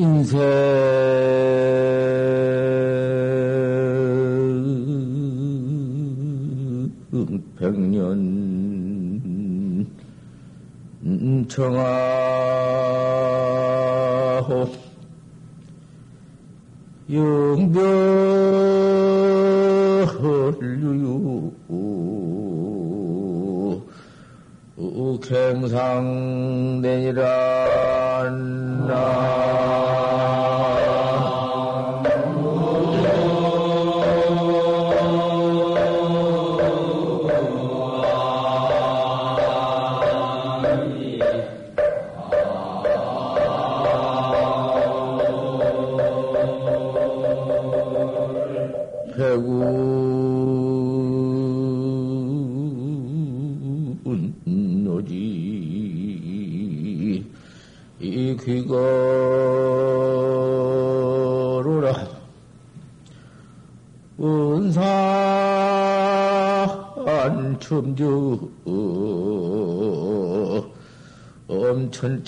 인생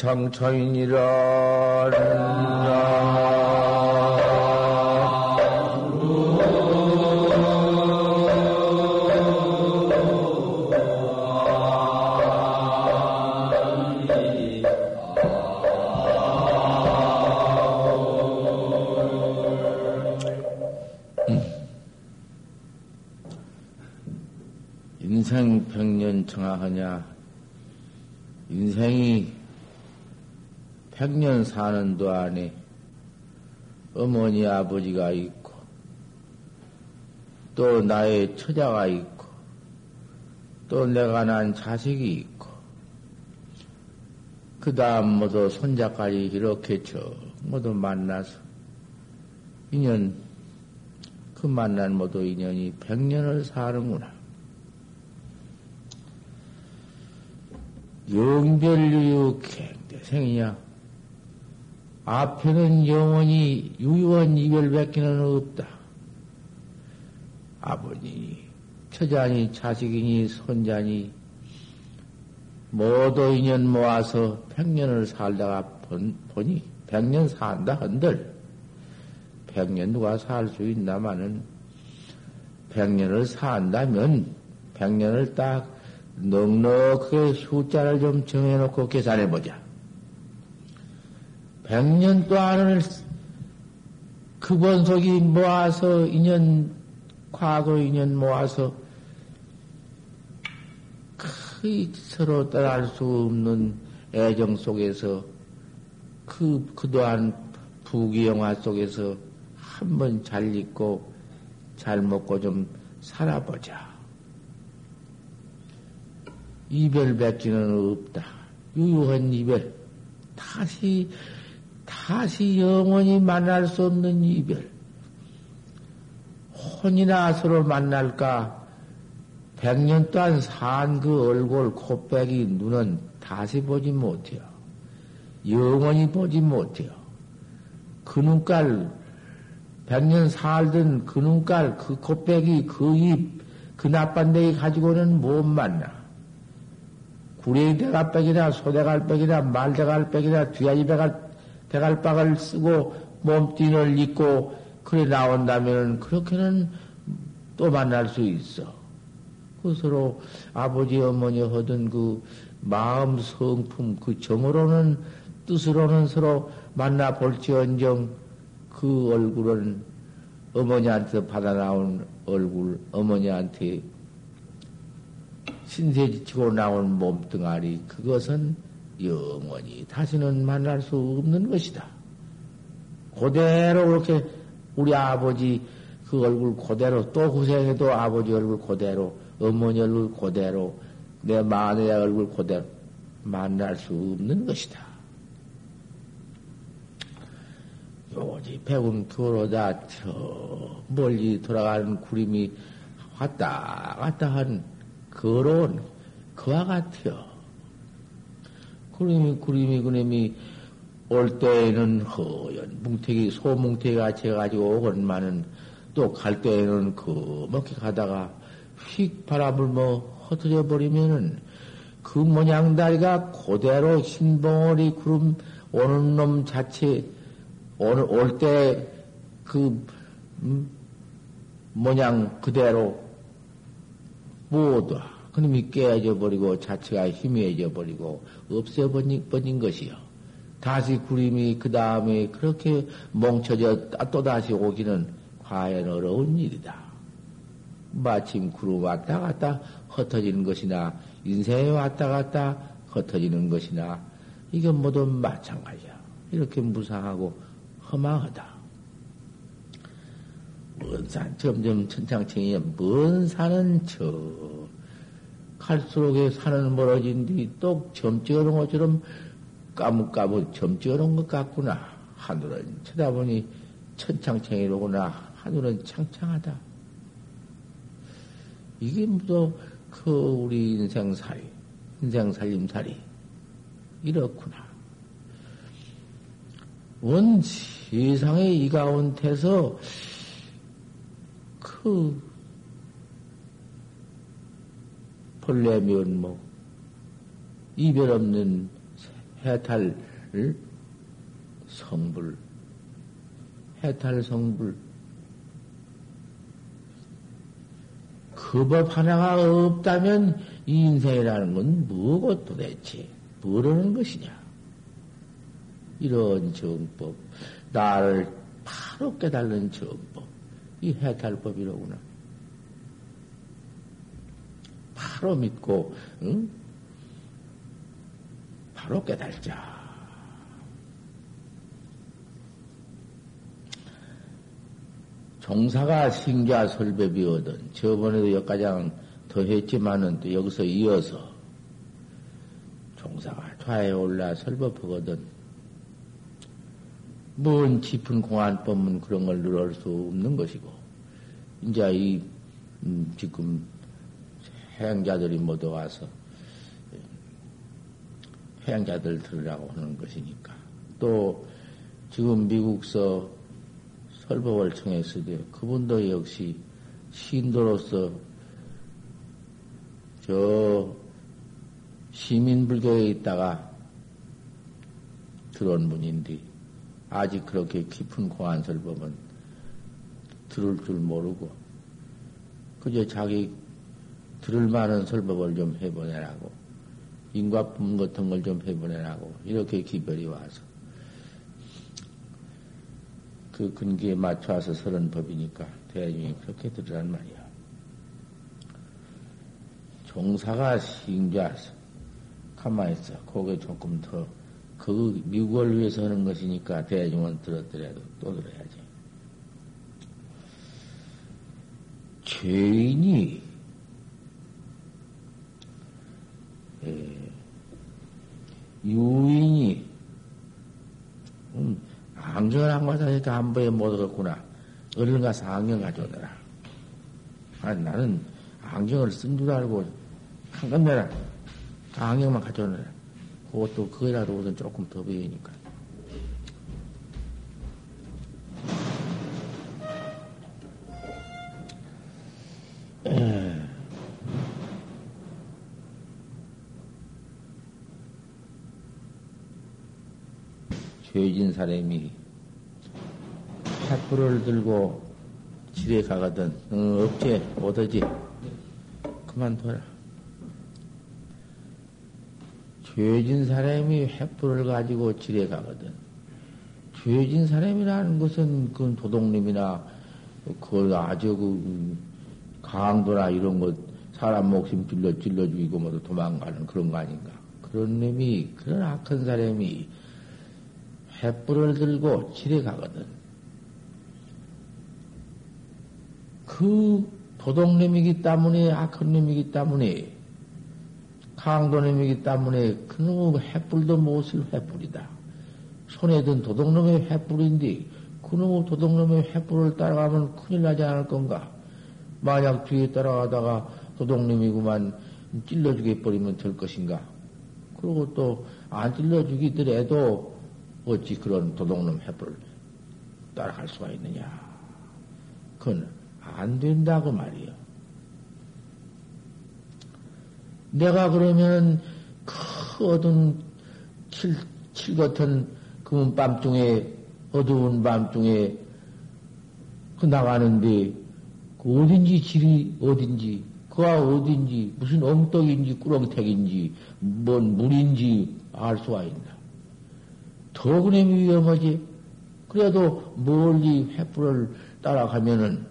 엄천창차인이라 년 사는 동안에 어머니 아버지가 있고 또 나의 처자가 있고 또 내가 난 자식이 있고 그 다음 모두 손자까지 이렇게 저 모두 만나서 인연 그 만난 모두 인연이 백년을 사는구나. 영별유유 갱대생이냐? 앞에는 영원히 유유한 이별밖에는 없다. 아버니, 처자니, 자식이니, 손자니, 모두 인연 모아서 백년을 살다가 본, 보니 백년 산다 한들 백년 누가 살 수 있나마는 백년을 산다면 백년을 딱 넉넉하게 숫자를 좀 정해놓고 계산해보자. 백년 동안을 그 번속이 모아서 인연, 과거 인연 모아서 그 서로 따라할 수 없는 애정 속에서 그, 그동안 부귀영화 속에서 한번 잘 있고 잘 먹고 좀 살아보자. 이별 뱉기는 없다. 유유한 이별. 다시, 다시 영원히 만날 수 없는 이별. 혼이나 서로 만날까? 백년 동안 산 그 얼굴, 코빼기, 눈은 다시 보지 못해요. 영원히 보지 못해요. 그 눈깔, 백년 살던 그 눈깔, 그 코빼기, 그 입, 그 나빤데기 가지고는 못 만나. 구레이 대갈백이나 소대갈백이나 말대갈백이나 뒤아지 대갈, 대갈박을 쓰고 몸뚱이를 입고 그래 나온다면 그렇게는 또 만날 수 있어. 그 서로 아버지 어머니 하던 그 마음 성품 그 정으로는 뜻으로는 서로 만나 볼지언정 그 얼굴은 어머니한테 받아 나온 얼굴 어머니한테 신세 지치고 나온 몸뚱아리, 그것은 영원히 다시는 만날 수 없는 것이다. 그대로 그렇게 우리 아버지 그 얼굴 그대로 또 고생해도 아버지 얼굴 그대로 어머니 얼굴 그대로 내 마누라 얼굴 그대로 만날 수 없는 것이다. 요지 백운 교로다 저 멀리 돌아가는 구름이 왔다 갔다 한 거로운 그와 같아요. 구름이, 구름이, 그놈이 올 때에는 허연 뭉태기, 소뭉태기 같이 해가지고 오건만은 또 갈 때에는 그먹게 가다가 휙 바람을 뭐 흩어져 버리면은 그 모양 다리가 그대로 흰 봉어리 구름 오는 놈 자체 올 때 그, 음, 모양 그대로 모두 그놈이 깨져 버리고 자체가 희미해져 버리고 없애버린 버린 것이요. 다시 구림이 그 다음에 그렇게 뭉쳐져 또 다시 오기는 과연 어려운 일이다. 마침 구름 왔다 갔다 흩어지는 것이나 인생에 왔다 갔다 흩어지는 것이나 이건 모두 마찬가지야. 이렇게 무상하고 허망하다. 먼 산, 점점 천창청이 먼 산은 저, 갈수록 산은 멀어진 뒤또 점 찍어 놓은 것처럼 까뭇까뭇 점 찍어 놓은 것 같구나. 하늘은 쳐다보니 천창청이로구나. 하늘은 창창하다. 이게 뭐그 우리 인생살이, 인생살림살이 이렇구나. 원 세상의 이 가운데서 그 본래 면목, 이별 없는 해탈 성불, 해탈 성불, 그 법 하나가 없다면 이 인생이라는 건 뭐고 도대체? 뭐라는 것이냐? 이런 정법, 나를 바로 깨달는 정법, 이 해탈법이로구나. 바로 믿고, 응? 바로 깨달자. 종사가 신자 설법이거든. 저번에도 여기까지 더 했지만은 또 여기서 이어서 종사가 좌에 올라 설법하거든. 뭔 깊은 공안법은 그런 걸 누를 수 없는 것이고, 이제 이, 음, 지금 해양자들이 모두 와서 해양자들 들으라고 하는 것이니까. 또 지금 미국서 설법을 청했으되 그분도 역시 신도로서 저 시민불교에 있다가 들어온 분인데 아직 그렇게 깊은 공안설법은 들을 줄 모르고 그저 자기 들을 만한 설법을 좀 해보내라고 인과품 같은 걸 좀 해보내라고 이렇게 기별이 와서 그 근기에 맞춰서 서는 법이니까 대중이 그렇게 들으란 말이야. 종사가 신자서 가만히 있어. 그게 조금 더, 그 미국을 위해서 하는 것이니까 대중은 들었더라도 또 들어야지. 죄인이, 에, 유인이, 음, 안경을 안 가져니까 한 번에 못 얻었구나. 얼른 가서 안경 가져오더라. 아, 나는 안경을 쓴 줄 알고 한건 내라. 안경만 가져오느라. 그것도 그거라도 우선 조금 더 보이니까. 죄진 사람이 횃불을 들고 집에 가거든. 응, 없지? 못하지? 그만둬라. 죄진 사람이 횃불을 가지고 지에 가거든. 죄진 사람이라는 것은 그 도둑님이나 그 아주 그 강도나 이런 것 사람 목숨 찔러 찔러 죽이고 모두 도망가는 그런 거 아닌가. 그런 놈이 그런 악한 사람이 횃불을 들고 지에 가거든. 그 도둑님이기 때문에 놈이기 때문에 강도님이기 때문에 그놈의 횃불도 못쓸 횃불이다. 손에 든 도둑놈의 횃불인데 그놈의 도둑놈의 횃불을 따라가면 큰일 나지 않을 건가? 만약 뒤에 따라가다가 도둑님이구만 찔러 죽여버리면 될 것인가? 그리고 또 안 찔러 죽이더라도 어찌 그런 도둑놈 해불을 따라갈 수가 있느냐. 그건 안 된다고 말이요. 내가 그러면 그 어두운 칠, 칠 같은 그 밤중에 어두운 밤중에 그 나가는데 그 어딘지 질이 어딘지 그가 어딘지 무슨 엉떡인지 꾸렁택인지 뭔 물인지 알 수가 있나. 더 그놈이 위험하지. 그래도 멀리 횃불을 따라가면은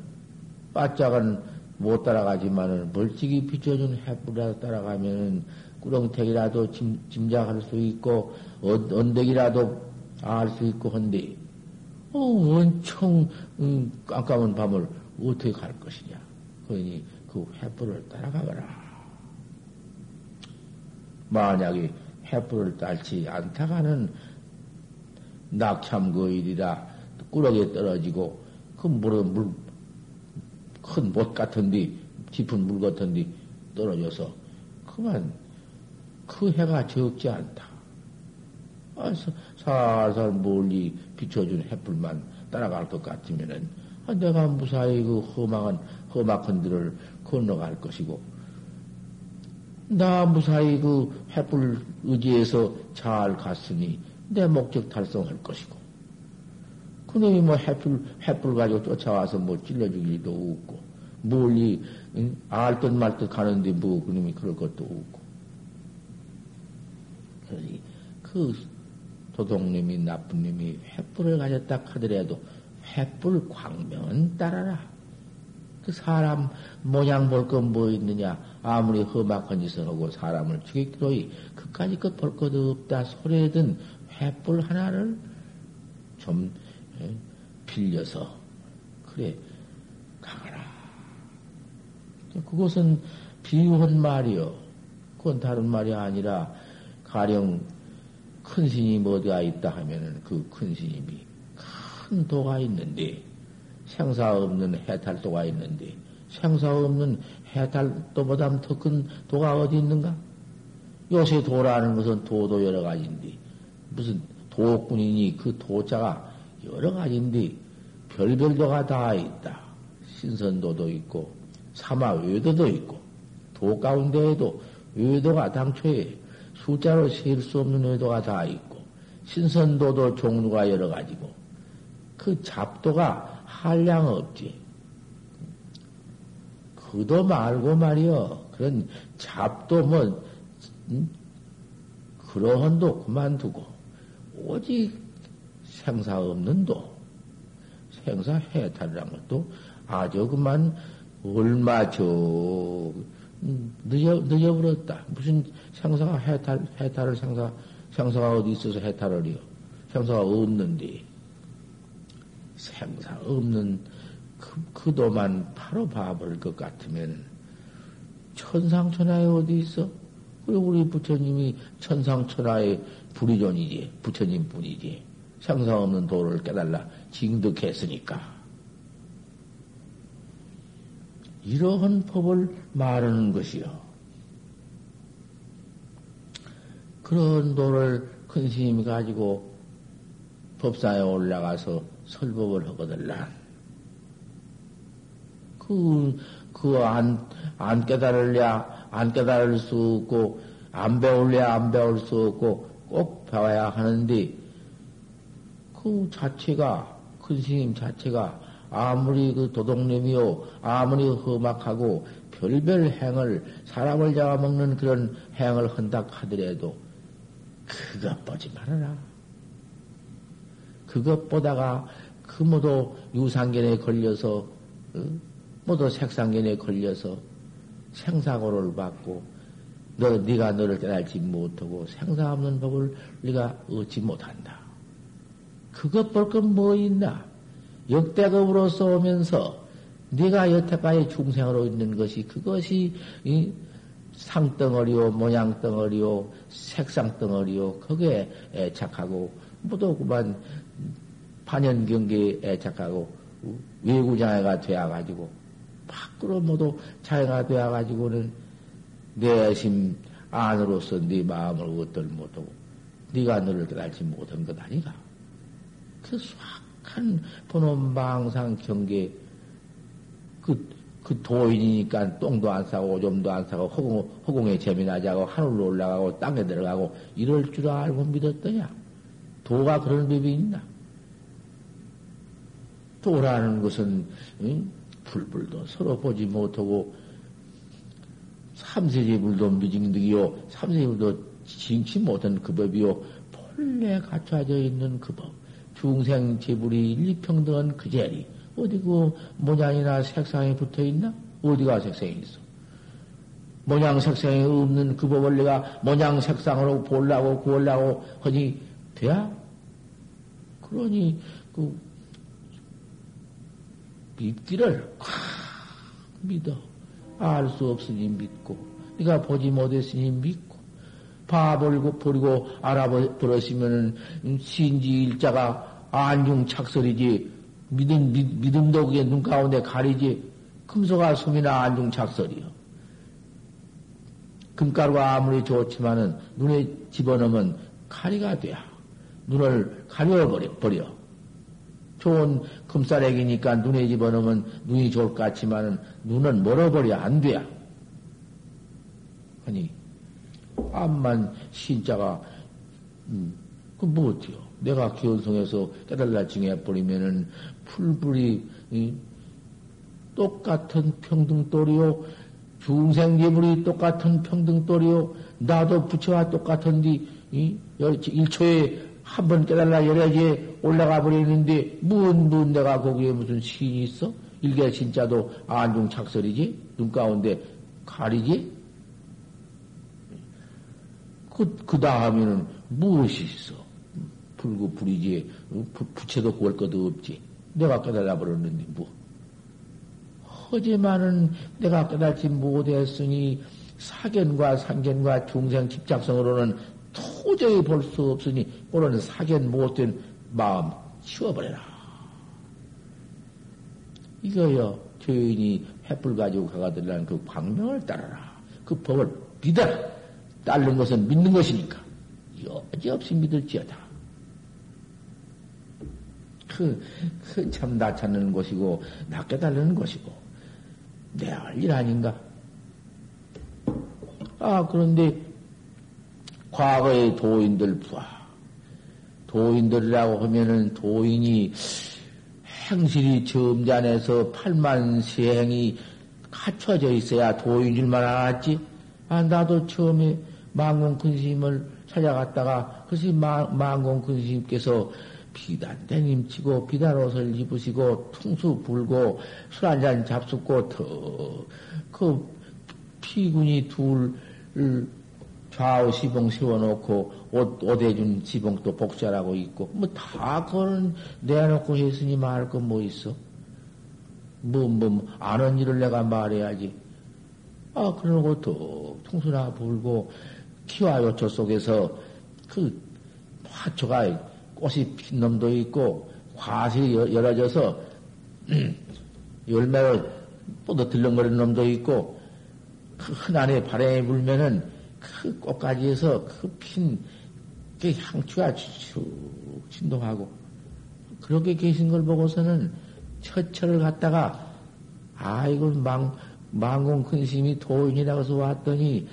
바짝은 못 따라가지만은 멀찍이 비춰준 횃불이라도 따라가면은 꾸렁택이라도 짐, 짐작할 수 있고 언덕이라도 알 수 있고 한데 어, 엄청 음, 깜깜한 밤을 어떻게 갈 것이냐. 그러니 그 횃불을 따라가거라. 만약에 횃불을 딸지 않다가는 낙참 그 일이라 꾸러기에 떨어지고 그 물에 물, 큰 못 같은데, 짚은 물 같은데 떨어져서 그만 그 해가 적지 않다. 아, 살살 멀리 비춰준 햇불만 따라갈 것 같으면은 아, 내가 무사히 그 험악한 험악한 들을 건너갈 것이고 나 무사히 그 햇불 의지해서 잘 갔으니 내 목적 달성할 것이고 그놈이 뭐 햇불 햇불 가지고 쫓아와서 뭐 찔러주기도 없고 멀리 응? 알듯 말듯 가는데 뭐 그놈이 그럴 것도 없고 그러니 그 도둑님이 나쁜 놈이 횃불을 가졌다 하더라도 횃불 광명은 따라라. 그 사람 모양 볼 건 뭐 있느냐? 아무리 험악한 짓을 하고 사람을 죽이기로이 그까지 것볼 것도 없다. 소리든 횃불 하나를 좀 예, 빌려서 그래 가거라. 그것은 비유한 말이요. 그건 다른 말이 아니라 가령 큰 스님 어디가 있다 하면은 그 큰 스님이 큰 도가 있는데 생사 없는 해탈도가 있는데 생사 없는 해탈도보다 더 큰 도가 어디 있는가? 요새 도라는 것은 도도 여러 가지인데 무슨 도꾼이니 그 도자가 여러 가지인데 별별 도가 다 있다. 신선도도 있고 사마 외도도 있고 도 가운데에도 외도가 당초에 숫자로 셀 수 없는 의도가 다 있고, 신선도도 종류가 여러 가지고, 그 잡도가 한량 없지. 그도 말고 말이여. 그런 잡도 뭐, 음? 그러한도 그만두고, 오직 생사 없는 도, 생사 해탈이란 것도 아주 그만 얼마 저, 늦어, 늦어버렸다. 무슨 생사가 해탈, 해탈을 생사, 생사가 어디 있어서 해탈을 해요? 생사가 없는데, 생사 없는 그, 그도만 바로 봐버릴 것 같으면, 천상천하에 어디 있어? 그리고 우리 부처님이 천상천하의 불의존이지, 부처님 뿐이지. 생사 없는 도를 깨달라 징득했으니까. 이러한 법을 말하는 것이요. 그런 도를 큰 스님이 가지고 법사에 올라가서 설법을 하거들라. 그, 그 안, 안 깨달을랴, 안 깨달을 수 없고, 안 배울랴, 안 배울 수 없고, 꼭 배워야 하는데, 그 자체가, 큰 스님 자체가 아무리 그 도둑놈이요, 아무리 험악하고 별별 행을, 사람을 잡아먹는 그런 행을 한다 하더라도, 그것 보지 말아라. 그것 보다가 그 모두 유상견에 걸려서, 어? 모두 색상견에 걸려서 생사고를 받고, 너, 네가 너를 깨달지 못하고 생사 없는 법을 네가 얻지 못한다. 그것 볼 건 뭐 있나? 역대급으로서 오면서 네가 여태까지 중생으로 있는 것이 그것이 상덩어리요, 모양덩어리요, 색상덩어리요, 거기에 애착하고, 모두 그만 반연경계에 애착하고, 외구장애가 되어가지고, 밖으로 모두 자해가 되어가지고는 내심 안으로서 네 마음을 얻들 못하고, 네가 너를 깨달지 못한 것 아니가? 그 수학 한 번호망상 경계 그, 그 도인이니까 똥도 안 싸고 오줌도 안 싸고 허공, 허공에 재미나지 하고 하늘로 올라가고 땅에 들어가고 이럴 줄 알고 믿었더냐? 도가 그런 법이 있나? 도라는 것은 응? 불불도 서로 보지 못하고 삼세제불도 미징득이요 삼세제불도 징치 못한 그 법이요 본래 갖춰져 있는 그 법. 중생 제불이 일평등한 그 자리. 어디 그 모양이나 색상이 붙어 있나? 어디가 색상이 있어? 모양 색상이 없는 그 법을 내가 모양 색상으로 보려고 구하려고 하니 돼야? 그러니 그 믿기를 콱 믿어. 알 수 없으니 믿고, 네가 보지 못했으니 믿고, 봐버리고 버리고 알아버렸으면은 신지 일자가 안중 착설이지 믿음 믿, 믿음도 그게 눈 가운데 가리지 금소가 숨이나 안중 착설이요. 금가루가 아무리 좋지만은 눈에 집어넣으면 가리가 돼야 눈을 가려버려 버려. 좋은 금싸래기니까 눈에 집어넣으면 눈이 좋을 것 같지만은 눈은 멀어버려 안 돼야. 아니 암만 신자가 음, 그뭐 어때요? 내가 기원성에서 깨달라 징해버리면은 풀불이 이, 똑같은 평등돌이요 중생제불이 똑같은 평등돌이요 나도 부처와 똑같은디 이, 일초에 한 번 깨달라 열야지에 올라가 버리는데 무슨 무슨 내가 거기에 무슨 신이 있어? 일개 진짜도 안중 착설이지 눈 가운데 가리지 그, 그 다음에는 무엇이 있어? 불구 불이지. 부, 부채도 구할 것도 없지. 내가 깨달아 버렸는데, 뭐. 하지만은 내가 깨달지 못했으니 사견과 상견과 중생 집착성으로는 도저히 볼 수 없으니 오는 사견 못된 마음 치워버려라. 이거요, 교인이 횃불 가지고 가가들라는 그 광명을 따라라. 그 법을 믿어라. 따르는 것은 믿는 것이니까 여지없이 믿을지어다. 그, 그 참 나 찾는 것이고, 나 깨달는 것이고, 내 할 일 아닌가? 아, 그런데, 과거의 도인들 부하. 도인들이라고 하면은 도인이 행실이 점잔해서 팔만 세행이 갖춰져 있어야 도인 줄만 알았지? 아, 나도 처음에 망공 근심을 찾아갔다가 그것이 망공 근심께서 비단 땡임 치고 비단 옷을 입으시고 퉁수 불고 술 한 잔 잡숫고 더그 피군이 둘 좌우 시봉 세워놓고 옷, 옷 해준 시봉 또 복사라고 있고 뭐 다 그거는 내놓고 했으니 말할 건뭐 있어? 뭐, 뭐, 뭐, 아는 일을 내가 말해야지. 아, 그러고 또 통수나 불고 키와 요초 속에서 그 화초가 꽃이 핀 놈도 있고 화실이 열어져서 열매를 뻗어 들렁거리는 놈도 있고 그 흔한에 바람이 불면은 그 꽃가지에서 그핀 그 향추가 쭉 진동하고 그렇게 계신 걸 보고서는 처처를 갖다가 아이고 망 망공 근심이 도인이라고 해서 왔더니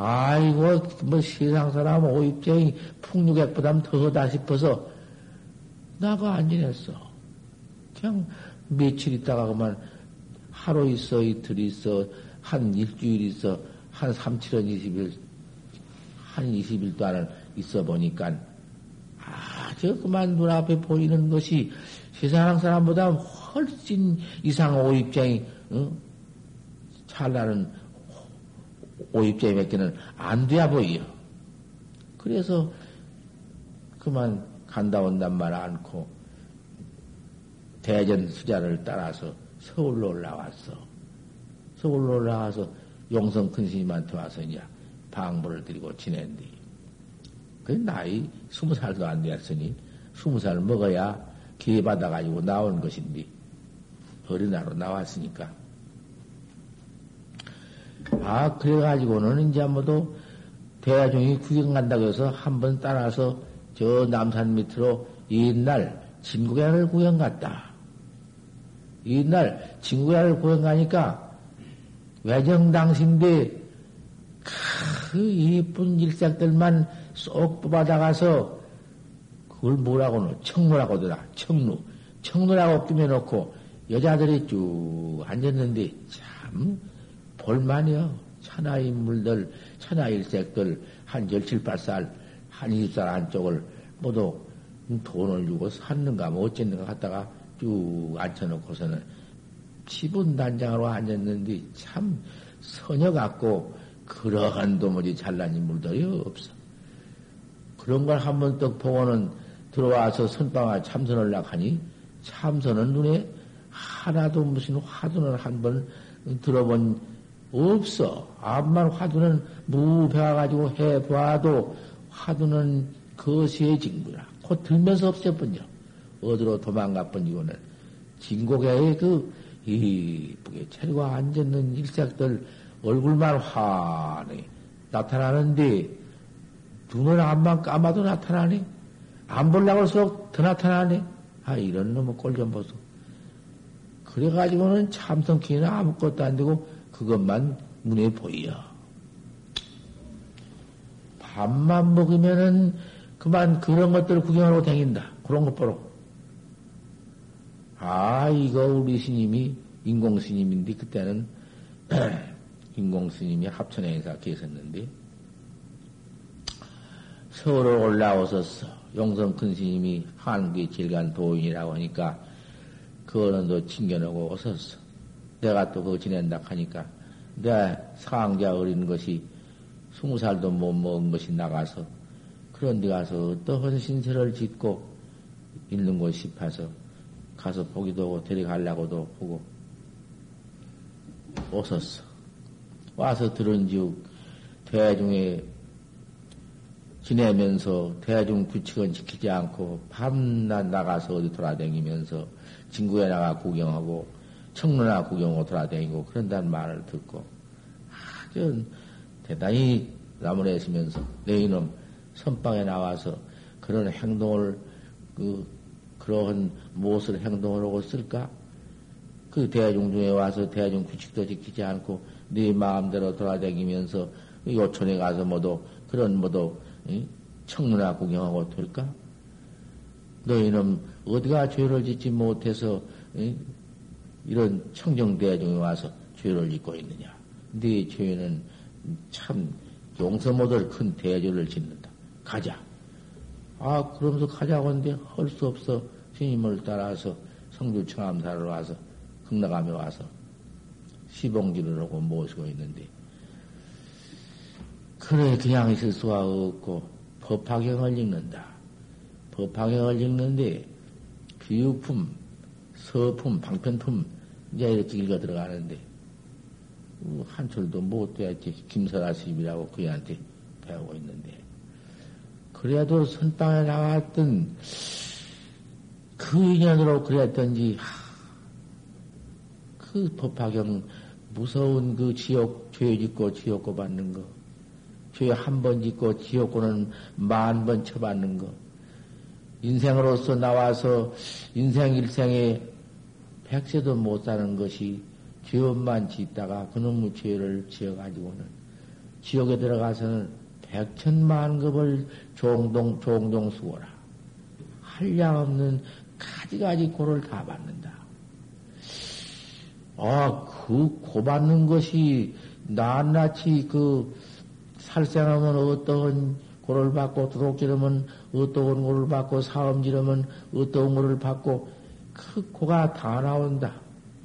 아이고, 뭐 세상 사람 오입쟁이 풍류객보담 더하다 싶어서 나가 안 지냈어. 그냥 며칠 있다가 그만 하루 있어, 이틀 있어, 한 일주일 있어, 한 3, 7월 20일, 한 20일도 안 있어 보니까 아, 저 그만 눈앞에 보이는 것이 세상 사람보다 훨씬 이상 오입쟁이, 어? 찰나는 오입자에 맺기는 안 돼야 보여. 그래서 그만 간다 온단 말 않고 대전 수자를 따라서 서울로 올라왔어. 서울로 올라와서 용성 큰 스님한테 와서 이제 방부를 드리고 지낸디. 그 나이 스무 살도 안 되었으니 스무 살 먹어야 기회 받아가지고 나온 것인데 어린아로 나왔으니까 아, 그래가지고는 이제 모두 대중이 구경 간다고 해서 한번 따라서 저 남산 밑으로 옛날 진구야를 구경 갔다. 옛날 진구야를 구경 가니까 외정당신데 그 이쁜 일색들만 쏙 뽑아다가서 그걸 뭐라고 는 청루라고 하더라. 청루. 청문하고 꾸며놓고 여자들이 쭉 앉았는데 참 볼만이요. 천하 인물들, 천하 일색들 한 열칠 팔 살 한 이십 살 한쪽을 모두 돈을 주고 샀는가 뭐 어쨌는가 갖다가 쭉 앉혀놓고서는 지분 단장으로 앉았는데 참 서녀 같고 그러한 도무지 잘난 인물들이 없어. 그런 걸 한 번 떡 보고는 들어와서 선방아 참선을 나가니 참선은 눈에 하나도 무슨 화두는 한 번 들어본 없어. 암만 화두는 무배워가지고 해봐도 화두는 거시의 징구라. 곧 들면서 없애버려. 어디로 도망가버리고는 진곡에 그 이쁘게 차리고 앉았는 일색들 얼굴만 환히 나타나는데 눈을 안만 감아도 나타나네. 안 보려고 할수록 더 나타나네. 아, 이런 놈의 꼴좀 보소. 그래가지고는 참성키는 아무것도 안 되고 그것만 눈에 보여. 밥만 먹으면은 그만 그런 것들을 구경하고 다닌다. 그런 것 보러. 아, 이거 우리 스님이 인공 스님인데 그때는 인공 스님이 합천행사 계셨는데 서울을 올라오셨어. 용성 큰 스님이 한국의 질간 도인이라고 하니까 그거는 챙겨놓고 오셨어. 내가 또 그거 지낸다 하니까 내 상자 어린 것이 스무 살도 못 먹은 것이 나가서 그런 데 가서 어떠한 신세를 짓고 있는 곳 싶어서 가서 보기도 하고 데려가려고도 보고 오셨어. 와서 들은즉 대중에 지내면서 대중 규칙은 지키지 않고 밤낮 나가서 어디 돌아다니면서 진구에 나가 구경하고 청로나 구경하고 돌아다니고 그런다는 말을 듣고 아주 대단히 나무래시면서 내 이놈 선방에 나와서 그런 행동을 그 그러한 무엇을 하고 쓸까? 그 대중 중에 와서 대중 규칙도 지키지 않고 네 마음대로 돌아다니면서 요촌에 가서 모두 그런 모두 청문화 구경하고 될까? 너희는 어디가 죄를 짓지 못해서 이런 청정 대중에 와서 죄를 짓고 있느냐? 네 죄는 참 용서 못할 큰 대죄를 짓는다. 가자. 아, 그러면서 가자고 하는데 할 수 없어. 스님을 따라서 성주 청암사를 와서 극락암에 와서 시봉질을 하고 모시고 있는데 그래 그냥 있을 수가 없고 법화경을 읽는다. 법화경을 읽는데 비유품, 서품, 방편품 이제 이렇게 읽어 들어가는데 한 줄도 못 돼야지 김설아 스님이라고 그애한테 배우고 있는데 그래도 선방에 나왔던 그 인연으로 그랬던지 그 법화경 무서운 그 지옥 죄 짓고 지옥고 받는 거. 죄 한 번 짓고 지옥고는 만 번 쳐받는 거. 인생으로서 나와서 인생 일생에 백세도 못 사는 것이 죄업만 짓다가 그놈의 죄를 지어가지고는 지옥에 들어가서는 백천만 급을 종동, 종종 수고라. 한량 없는 가지가지 고를 다 받는다. 아, 그 고 받는 것이 낱낱이 그 살생하면 어떠한 고를 받고 도둑질하면 어떠한 고를 받고 사음지르면 어떠한 고를 받고 그 고가 다 나온다.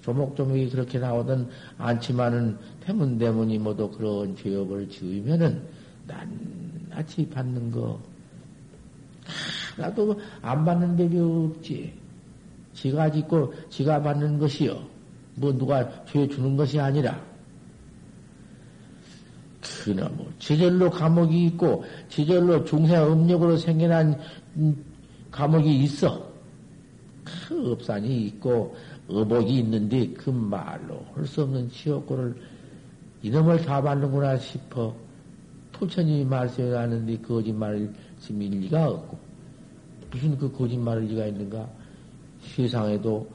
조목조목이 그렇게 나오든 않지만은 태문대문이 모두 그런 죄업을 지으면은 낱낱이 받는 거 하나도 안 받는 법이 없지. 지가 짓고 지가 받는 것이요. 뭐 누가 죄 주는 것이 아니라. 그나뭐 지절로 감옥이 있고 지절로 중세 음력으로 생겨난 감옥이 있어. 그 업산이 있고 어복이 있는데 그 말로 할 수 없는 지옥고를 이놈을 다 받는구나 싶어 토천이 말씀을 하는데 거짓말을 지밀 리가 없고 무슨 그 거짓말을 리가 있는가? 세상에도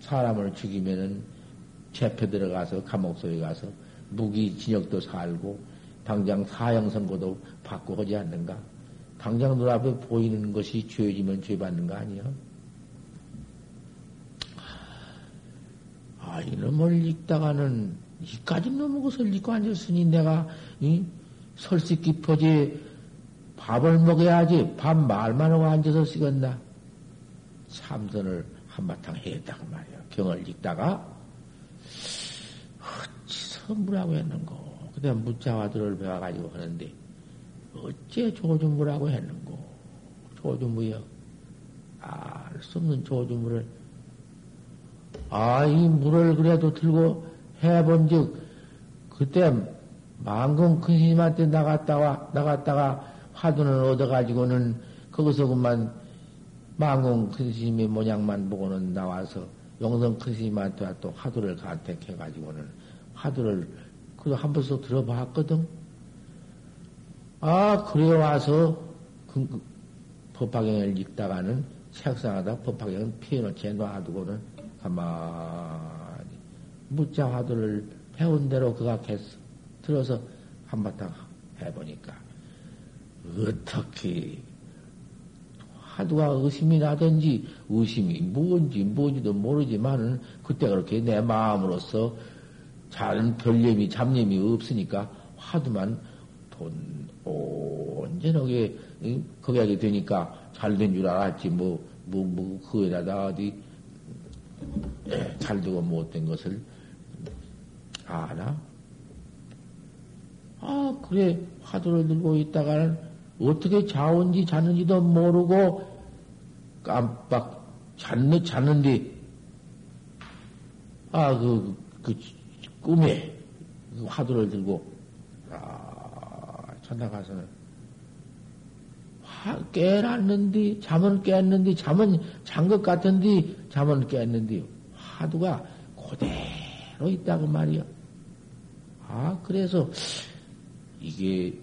사람을 죽이면은 재패 들어가서 감옥소에 가서 무기 진역도 살고 당장 사형 선고도 받고 하지 않는가? 당장 눈앞에 보이는 것이 죄지면 죄 받는 거 아니야? 아, 이놈을 읽다가는 이까지 놈의 것을 읽고 앉았으니 내가 이 설식 깊어지 밥을 먹어야지 밥 말만 하고 앉아서 쓰겠나? 참선을 한바탕 했다고 말이야. 경을 읽다가, 어찌서 뭐라고 했는고. 그때 무자와들을 배워가지고 하는데, 어째 조주무라고 했는고. 조주무여. 알 수 없는 조주무를. 아, 이 물을 그래도 들고 해본 즉, 그때 망공 큰 스님한테 나갔다가, 나갔다가 화두는 얻어가지고는 거기서 그만 망공 큰 스님의 모양만 보고는 나와서 영성 큰 스님한테 또 화두를 간택해가지고는 화두를 그도 한 번씩 들어봤거든. 아, 그래 와서 그, 그 법화경을 읽다가는 책상하다 법화경을 피해놓지 놔두고는 가만히 묻자 화두를 배운 대로 그각했어. 들어서 한바탕 해보니까 어떻게 하두가 의심이 나든지 의심이 뭔지 뭔지도 모르지만은 그때 그렇게 내 마음으로서 다른 별념이 잡념이 없으니까 화두만 돈 온전하게 거기하게 되니까 잘 된 줄 알았지. 뭐 뭐 뭐 그에다가 어디 잘 되고 못된 것을 알아? 아, 그래, 화두를 들고 있다가는 어떻게 자온지 자는지도 모르고 깜빡 잤는, 잤는데, 아, 그, 그, 꿈에 그 화두를 들고, 아, 천나가서는 화, 깨놨는데, 잠은 깼는데, 잠은 잔 것 같은데, 잠은 깼는데, 화두가 그대로 있다고 말이야. 아, 그래서, 이게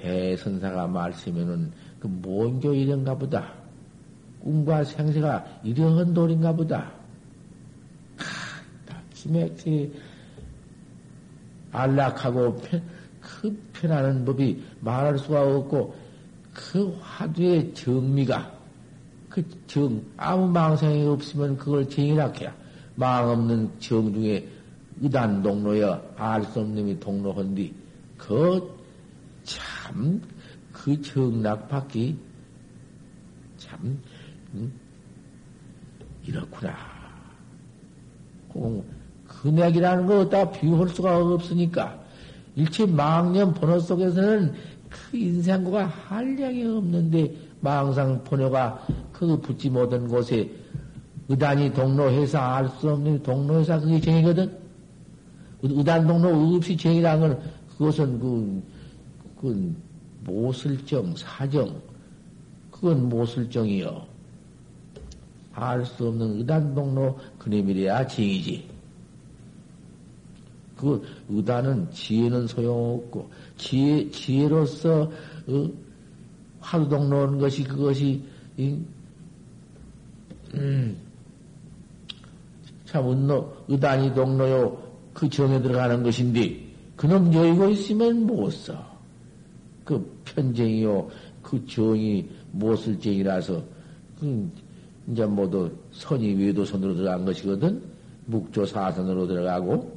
대선사가 말씀에는 그 뭔교 이런가 보다. 꿈과 생세가 이러한 돌인가 보다. 다 기맥히 안락하고 편, 그 편하는 법이 말할 수가 없고 그 화두의 정미가 그 정, 아무 망상이 없으면 그걸 정이라 해야 망 없는 정 중에 이단 동로여 알 수 없는 놈이 동로헌디 그 참 그 정락밖이 참 응? 이렇구나. 금액이라는 거 어디다 비유할 수가 없으니까 일체 망념 번호 속에서는 그 인생고가 한량이 없는데 망상 번호가 그 붙지 못한 곳에 의단이 동로회사 알 수 없는 동로회사 그게 정이거든. 의단 동로 없이 정이라는 건 그것은 그, 그 모슬정, 사정, 그건 모슬정이요. 알 수 없는 의단동로 그림이래야 정이지. 그 의단은 지혜는 소용없고 지혜 지혜로서 어, 화두동로는 것이 그것이 음, 참 은노 의단이 동로요 그 정에 들어가는 것인데, 그놈 여의고 있으면 못 써. 그 편쟁이요, 그 정이 못쓸 정이라서, 그, 이제 모두 선이 외도선으로 들어간 것이거든? 묵조사선으로 들어가고,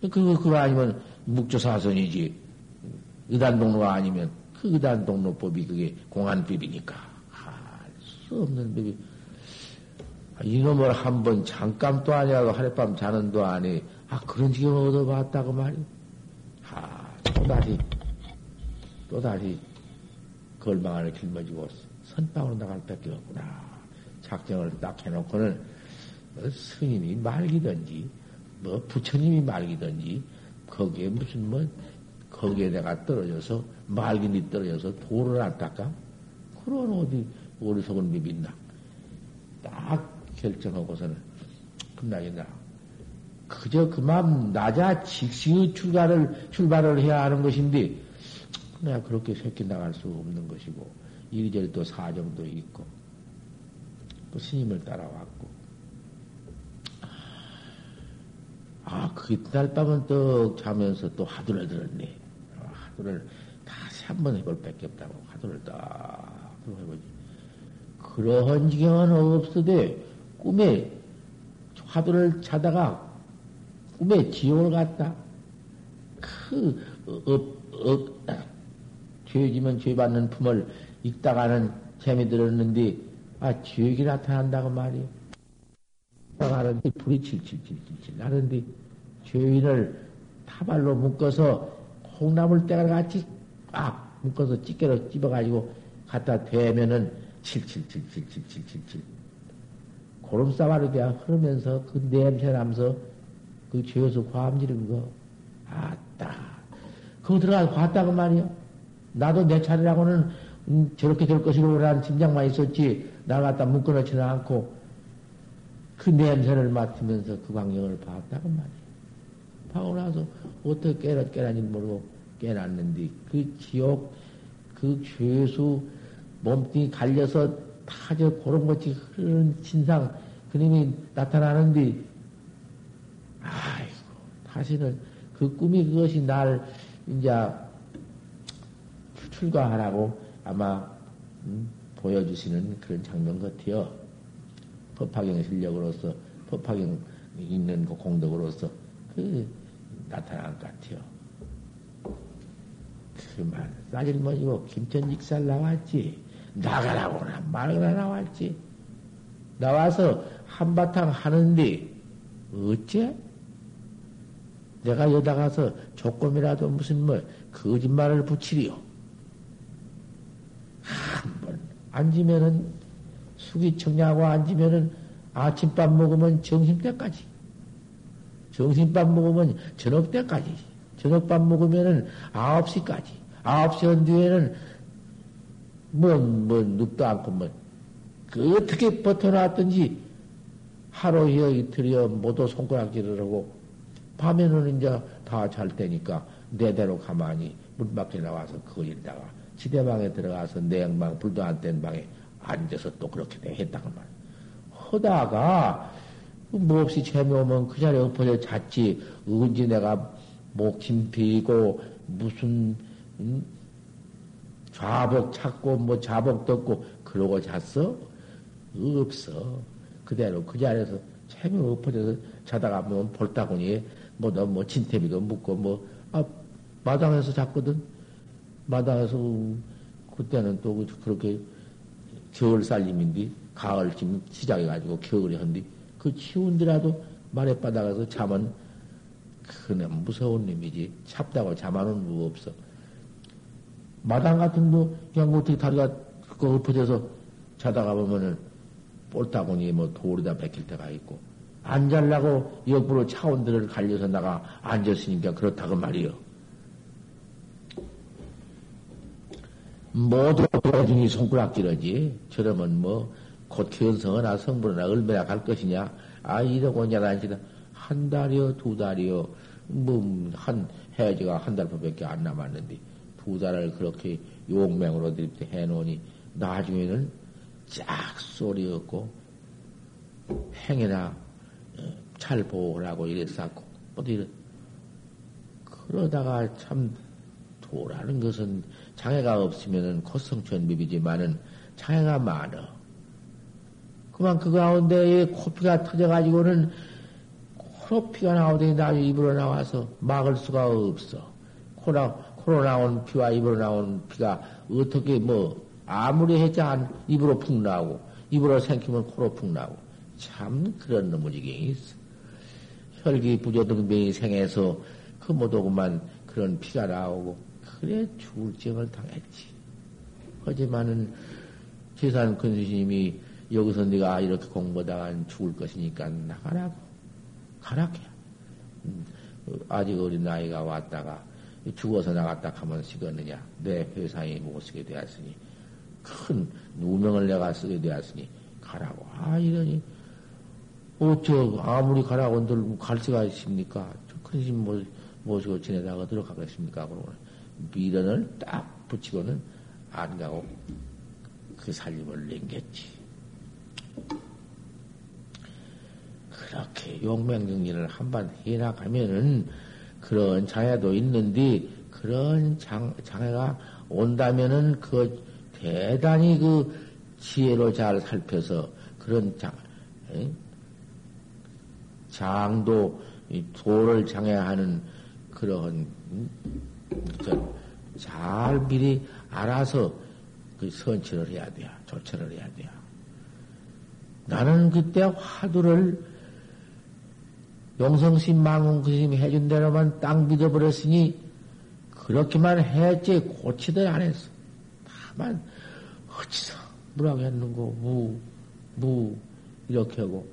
그거, 그거 아니면 묵조사선이지. 의단동로가 아니면 그 의단동로법이 그게 공안법이니까. 할 수 없는 법이. 아, 이놈을 한 번 잠깐도 아니하고 하룻밤 자는도 아니, 아, 그런 지경을 얻어봤다고 말이. 아, 또다시, 또다시 걸망 안에 짊어지고 선방으로 나갈 밖에 없구나. 작정을 딱 해놓고는 뭐 스님이 말기든지, 뭐 부처님이 말기든지, 거기에 무슨 뭐, 거기에 내가 떨어져서, 말기니 떨어져서 돌을 안 닦아? 그런 어디 어리석은 비빈다. 딱 결정하고서는 끝나겠나. 그저 그만 낮아 직시의 출발을, 출발을 해야 하는 것인데, 내가 그렇게 새끼 나갈 수 없는 것이고, 이리저리 또 사정도 있고, 또 스님을 따라왔고. 아, 그 이튿날 밤은 떡 자면서 또 화두를 들었네. 화두를 다시 한 번 해볼 밖에 없다고 화두를 딱 해보지. 그러한 지경은 없으되, 꿈에 화두를 자다가 꿈에 지옥을 갔다. 그, 어, 어, 어, 죄지면 죄 받는 품을 읽다가는 재미 들었는데, 아, 지옥이 나타난다고 말이요. 나가는데 불이 칠칠칠칠칠 나는데 죄인을 타발로 묶어서 콩나물 때가 같이 꽉 묶어서 찌개로 찝어가지고 갖다 대면은 칠칠칠칠칠칠칠칠 고름싸바로 그냥 흐르면서 그 냄새 나면서 그 죄수 과음지는 거. 아따. 그거 들어가서 봤다고 말이야 나도 내 차례라고는 음, 저렇게 될 것이라는 짐작만 있었지 나 갖다 묶어놓지는 않고 그 냄새를 맡으면서 그 광경을 봤다고 말이야. 하고 나서 어떻게 깨라, 깨라니 모르고 깨놨는데 그 지옥, 그 죄수 몸뚱이 갈려서 타져 고런 것이 흐르는 진상, 그님이 나타나는데, 아이고, 다시는 그 꿈이 그것이 날 이제 출가하라고 아마 음, 보여주시는 그런 장면 같아요. 법화경 실력으로서, 법화경 있는 그 공덕으로서, 그 나타난 것 같아요. 그만 싸질머지고 김천직살 나왔지. 나가라고나 말거나 나왔지. 나와서 한바탕 하는데 어째? 내가 여다 가서 조금이라도 무슨 뭐 거짓말을 붙이리요. 한번 앉으면은 숙이 청냐고 앉으면은 아침밥 먹으면 점심때까지 점심밥 먹으면 저녁 때까지. 저녁밥 먹으면은 9시까지. 9시 한 뒤에는 뭐, 뭐, 눕도 않고 뭐, 그 어떻게 버텨놨든지 하루여 이틀여 모두 손가락질을 하고 밤에는 이제 다 잘 때니까 내대로 가만히 문 밖에 나와서 그거 읽다가 지대방에 들어가서 내양방 불도 안 뗀 방에 앉아서 또 그렇게 했다고 말. 하다가 뭐 없이 재미오면 그 자리에 엎어져 잤지. 언제 내가 목힘 비고 무슨 음? 좌복 찾고 뭐 자복 떴고 그러고 잤어? 없어. 그대로 그 자리에서 재미 엎어져서 자다가 뭐 볼따구니에 뭐 너뭐 뭐 진태비도 묻고 뭐 아, 마당에서 잤거든. 마당에서 그때는 또 그렇게 겨울 살림인데 가을쯤 시작해가지고 겨울에 한뒤 그 치운더라도 말에바닥에서 잠은 그는 무서운 놈이지. 찹다고 잠하는 무 없어. 마당 같은 거, 그냥 뭐 어떻게 다리가 그 엎어져서 자다가 보면은 볼따구니 뭐 돌에다 베낄 때가 있고, 앉으려고 옆으로 차원들을 갈려서 나가 앉았으니까 그렇다고 말이요. 모두 도중이 손가락질하지. 저러면 뭐, 곧 견성하나 성불하나 얼마나 갈 것이냐. 아, 이러고 이제 난지다. 한 달이요, 두 달이요. 뭐, 한, 해지가 한 달밖에 안 남았는데, 두 달을 그렇게 용맹으로 해놓으니, 나중에는 짝 소리였고, 행해나 어, 잘 보호라고 이랬었고, 어디, 이런. 그러다가 참, 도라는 것은 장애가 없으면은 코성천 비비지만은 장애가 많어. 그만 그 가운데에 코피가 터져가지고는 코피가 나오더니 나 입으로 나와서 막을 수가 없어. 코나, 코로 나온 피와 입으로 나온 피가 어떻게 뭐, 아무리 해자 입으로 푹 나오고, 입으로 생기면 코로 푹 나오고. 참 그런 놈의 지경이 있어. 혈기 부조등병이 생해서 그 못오고만 그런 피가 나오고, 그래 죽을증을 당했지. 하지만은 재산 큰 스님이 여기서 네가 이렇게 공부하다가 죽을 것이니까 나가라고. 가라게. 음, 아직 어린 나이가 왔다가 죽어서 나갔다 하면 쓰겠느냐. 내 회사에 못 쓰게 되었으니. 큰 누명을 내가 쓰게 되었으니. 가라고. 아, 이러니. 어쩌, 아무리 가라고 한들 갈 수가 있습니까? 큰심 모시고 지내다가 들어가겠습니까? 그러고 미련을 딱 붙이고는 안 가고 그 살림을 남겼지. 그렇게 용맹정리를 한번 해나가면은 그런 장애도 있는데 그런 장, 장애가 온다면은 그 대단히 그 지혜로 잘 살펴서 그런 장, 에? 장도 도를 장애하는 음? 잘 미리 알아서 그 선처를 해야 돼요. 조처를 해야 돼요. 나는 그때 화두를 용성심 망원 그심이 해준 대로만 땅 믿어버렸으니 그렇게만 했지 고치들 안 했어. 다만 어찌서 뭐라고 했는고 무, 무 이렇게 하고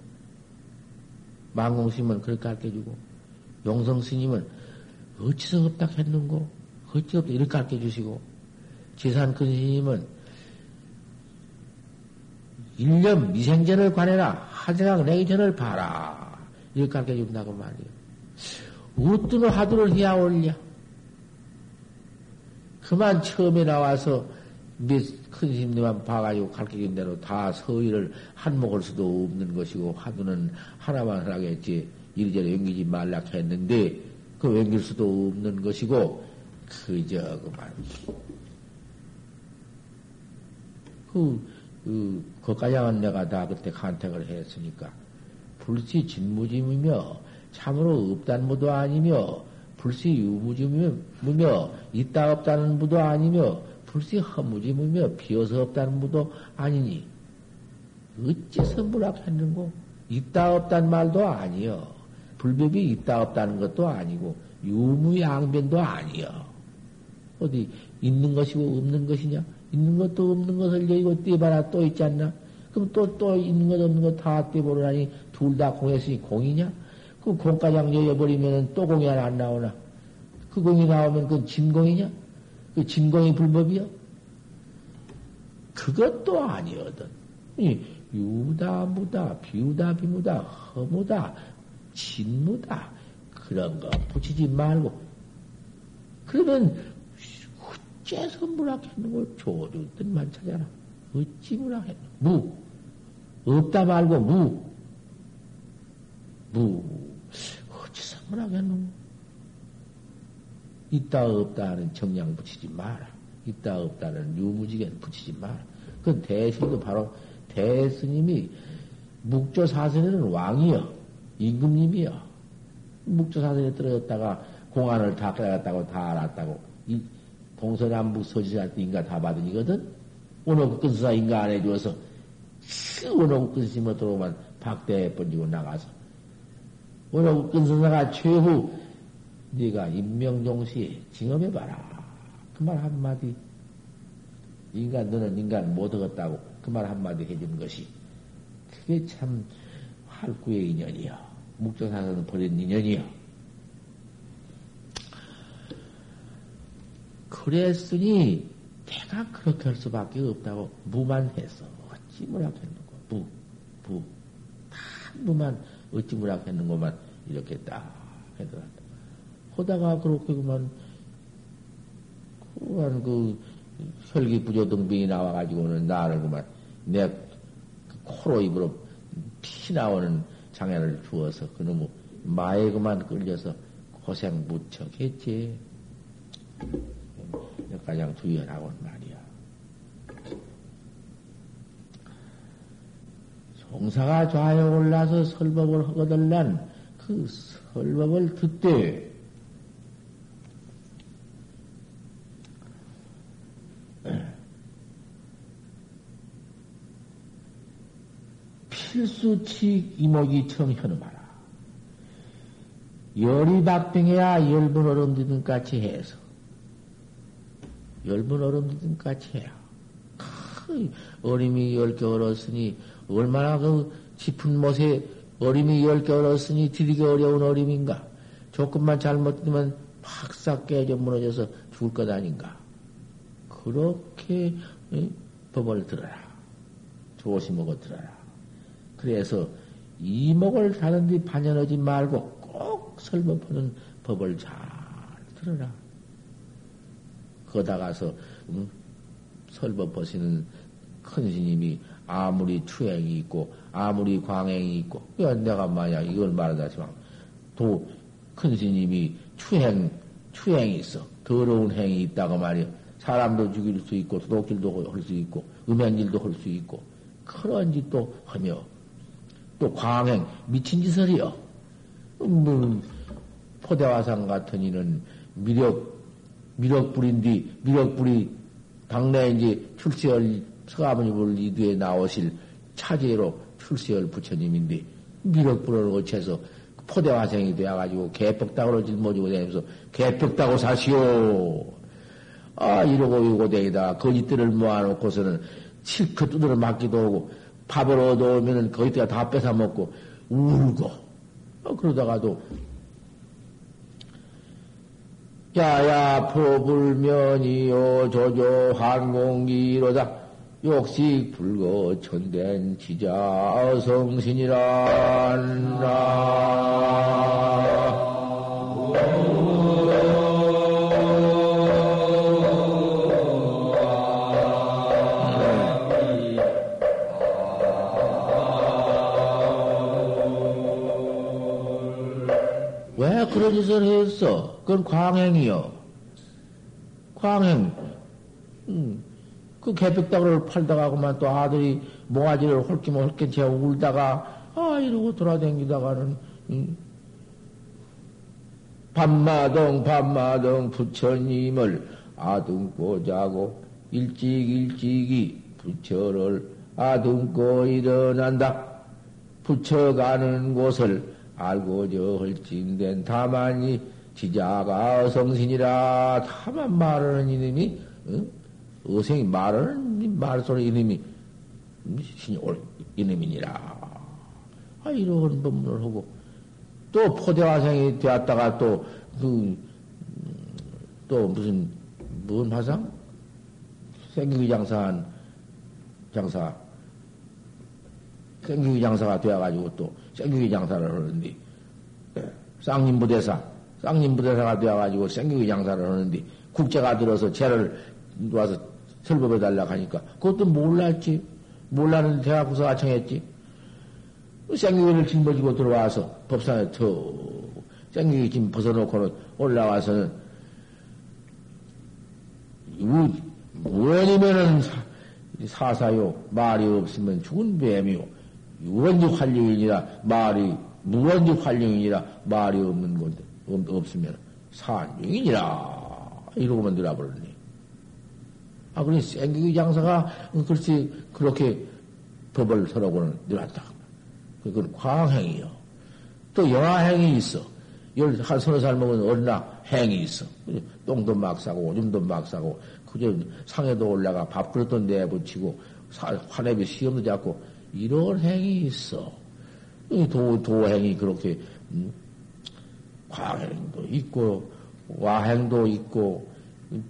망공심은 그렇게 가르쳐주고 용성스님은 어찌서 없다 했는고 어찌 없다 이렇게 가르쳐 주시고 지산 근스님은 일념 미생전을 관해라 하생학 내전을 봐라 이렇게 가르쳐 준다고 말이에요. 어떤 화두를 해야 올려? 그만 처음에 나와서 큰 스님들만 봐가지고 가르쳐준 대로 다 서의를 한 먹을 수도 없는 것이고 화두는 하나만 하겠지 이리저리 옮기지 말라 했는데 그 옮길 수도 없는 것이고 그저 그만 그, 그 거까지는 내가 다 그때 간택을 했으니까 불시 진무짐이며 참으로 없다는 무도 아니며 불시 유무짐이며 있다 없다는 무도 아니며 불시 허무짐이며 비어서 없다는 무도 아니니 어째서 무락했는고? 있다 없다는 말도 아니여 불법이 있다 없다는 것도 아니고 유무양변도 아니여 어디 있는 것이고 없는 것이냐 있는 것도 없는 것을 여기고 떼봐라 또 있지 않나? 그럼 또, 또 있는 것 없는 것 다 떼보라니 둘 다 공했으니 공이냐? 그 공가장 여여버리면 또 공이 하나 안 나오나? 그 공이 나오면 그 진공이냐? 그 진공이 불법이요? 그것도 아니거든. 유다, 무다, 비우다, 비무다, 허무다, 진무다. 그런 거 붙이지 말고. 그러면 어째서 무락했는 걸 조주들만 찾아라. 어찌 무락했는 무. 없다 말고 무. 무. 어째서 무락했는 있다 없다 하는 정량 붙이지 마라. 있다 없다는 유무지견 붙이지 마라. 그 대신도 바로 대스님이 묵조사선에는 왕이여. 임금님이여. 묵조사선에 떨어졌다가 공안을 다 깨달았다고 다 알았다고. 이 동서남북 서지사 인가 다 받으니거든? 오노 근수사 인가 안 해줘서, 오노 근수님을 들어오면 박대에 번지고 나가서. 오노 근수사가 최후, 네가 임명종시 징험해봐라. 그 말 한마디. 인간, 너는 인간 못 얻었다고 그 말 한마디 해주는 것이. 그게 참 활구의 인연이야. 묵조사는 버린 인연이야. 그랬으니 내가 그렇게 할 수밖에 없다고 무만 했어. 어찌 무락했는고 무, 무. 다 무만 어찌 무락했는고만 이렇게 딱 해더라. 하다가 그렇게 그만 그만 그 혈기 부조 등병이 나와가지고는 나를 그만 내 코로 입으로 피 나오는 장애를 주어서 그놈의 마에 그만 끌려서 고생 무척 했지. 가장 주의하라고 말이야. 송사가 좌에 올라서 설법을 하거들란 그 설법을 듣되 필 수치 이목이 청현음하라. 열이 박빙해야 열분 얼음디든 같이 해서 열분 얼음든 같이 해야. 어림이 열 개 얼었으니, 얼마나 그 짚은 못에 어림이 열 개 얼었으니 디디게 어려운 어림인가? 조금만 잘못되면 팍싹 깨져 무너져서 죽을 것 아닌가? 그렇게 에? 법을 들어라. 조심먹어 들어라. 그래서 이목을 다른 데 반연하지 말고 꼭 설법하는 법을 잘 들어라. 거다 가서 음, 설법 보시는 큰 스님이 아무리 추행이 있고 아무리 광행이 있고 내가 만약 이걸 말하자지만 또큰 스님이 추행 추행이 있어 더러운 행이 있다고 말이야 사람도 죽일 수 있고 도둑질도 할 수 있고 음행질도 할 수 있고 그런 짓도 하며 또 광행 미친 짓을이요. 음, 뭐, 포대화상 같은 이는 미력 미력불인디 미력불이 당내 이제 출세할 서아버님을 이두에 나오실 차제로 출세할 부처님인데 미력불을 어째서 포대화생이 되어가지고 개뻑다구로 짊어지고 다니면서 개뻑다고 사시오. 아, 이러고 이러고 다니다 거짓들을 모아놓고서는 실컷 두드려 맞기도 하고 밥을 얻어오면은 거기다가 다 뺏어 먹고 울고. 어, 그러다가도 야야 포불면이요 조조 한공기로다 욕식 불거 천된 지자 성신이란라 그런 짓을 했어. 그건 광행이요. 광행. 음, 그 개벽다구를 팔다가고만 또 아들이 모가지를 홀끼면 홀끼 채 울다가, 아, 이러고 돌아다니다가는, 음, 밤마동, 밤마동 부처님을 아둥고 자고, 일찍 일찍이 부처를 아둥고 일어난다. 부처가는 곳을 알고 저 헐진된 다만이 지자가 어성신이라 다만 말하는 이놈이 어? 어생이 말하는 말소리 이놈이 신이 올 이놈이니라 아 이런 법문을 하고 또 포대화생이 되었다가 또그또 무슨 뭔 화상 생기기 장사한 장사 생기기 장사가 되어가지고 또 생기기 장사를 하는데, 쌍님부대사, 쌍님부대사가 되어가지고 생기기 장사를 하는데, 국제가 들어서 죄를 와서 설법해 달라고 하니까, 그것도 몰랐지. 몰랐는데 대학부서 아청했지. 생기기를 짊어지고 들어와서 법상에 터, 생기기 짐 벗어놓고는 올라와서는, 무원이면은 사사요, 말이 없으면 죽은 뱀이요. 유원지 활용이니라 말이 무원지 활용이니라 말이 없는 건데 없으면 산중이니라 이러고만 들어버렸네. 아 그래 생기기 장사가 그렇지 그렇게 법을 서로고는 늘었다. 그건 광행이요. 또 영화행이 있어. 열한 서너 살 먹은 어린아 행이 있어. 똥도 막 싸고 오줌도 막 싸고 그저 상에도 올라가 밥그릇도 내붙이고 화내비 시험도 잡고 이런 행이 있어. 도, 도행이 그렇게, 음, 과행도 있고, 와행도 있고,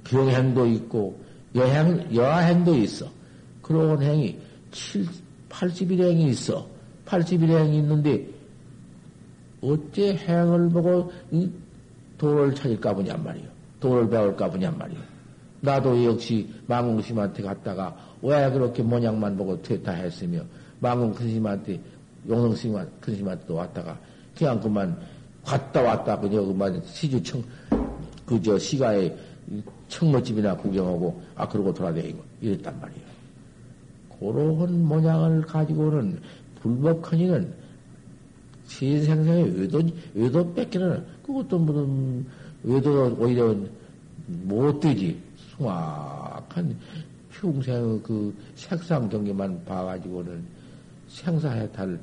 병행도 있고, 여행, 여행도 있어. 그런 행이 7, 81행이 있어. 81행이 있는데, 어째 행을 보고 도를 찾을까 보냔 말이요. 도를 배울까 보냔 말이요. 나도 역시 망공심한테 갔다가 왜 그렇게 모양만 보고 퇴타했으며 망원 큰 스님한테, 용성 스님, 큰 스님한테도 왔다가, 그냥 그만 갔다 왔다, 그냥 그만 시주 청, 그 저 시가에 청모집이나 구경하고, 아, 그러고 돌아다니고, 이랬단 말이에요. 그런 모양을 가지고는 불법하니는 신생생의 외도, 외도 뺏기는, 그것도 무슨, 외도 오히려 못 되지. 숭악한 흉생의 그 색상 경계만 봐가지고는 생사해탈을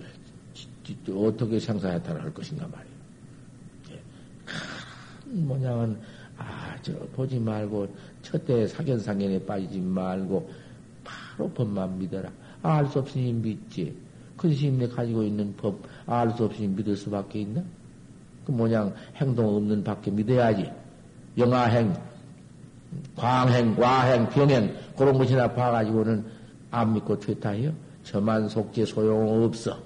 어떻게 생사해탈을 할 것인가 말이에요. 예. 큰 모양은 아저 보지 말고 첫째 사견상견에 빠지지 말고 바로 법만 믿어라. 알 수 없으니 믿지. 큰 스님네 가지고 있는 법 알 수 없으니 믿을 수밖에 있나? 그 모양 행동 없는 밖에 믿어야지. 영아행, 광행, 과행, 병행 그런 것이나 봐가지고는 안 믿고 퇴타해요. 저만 속지 소용없어.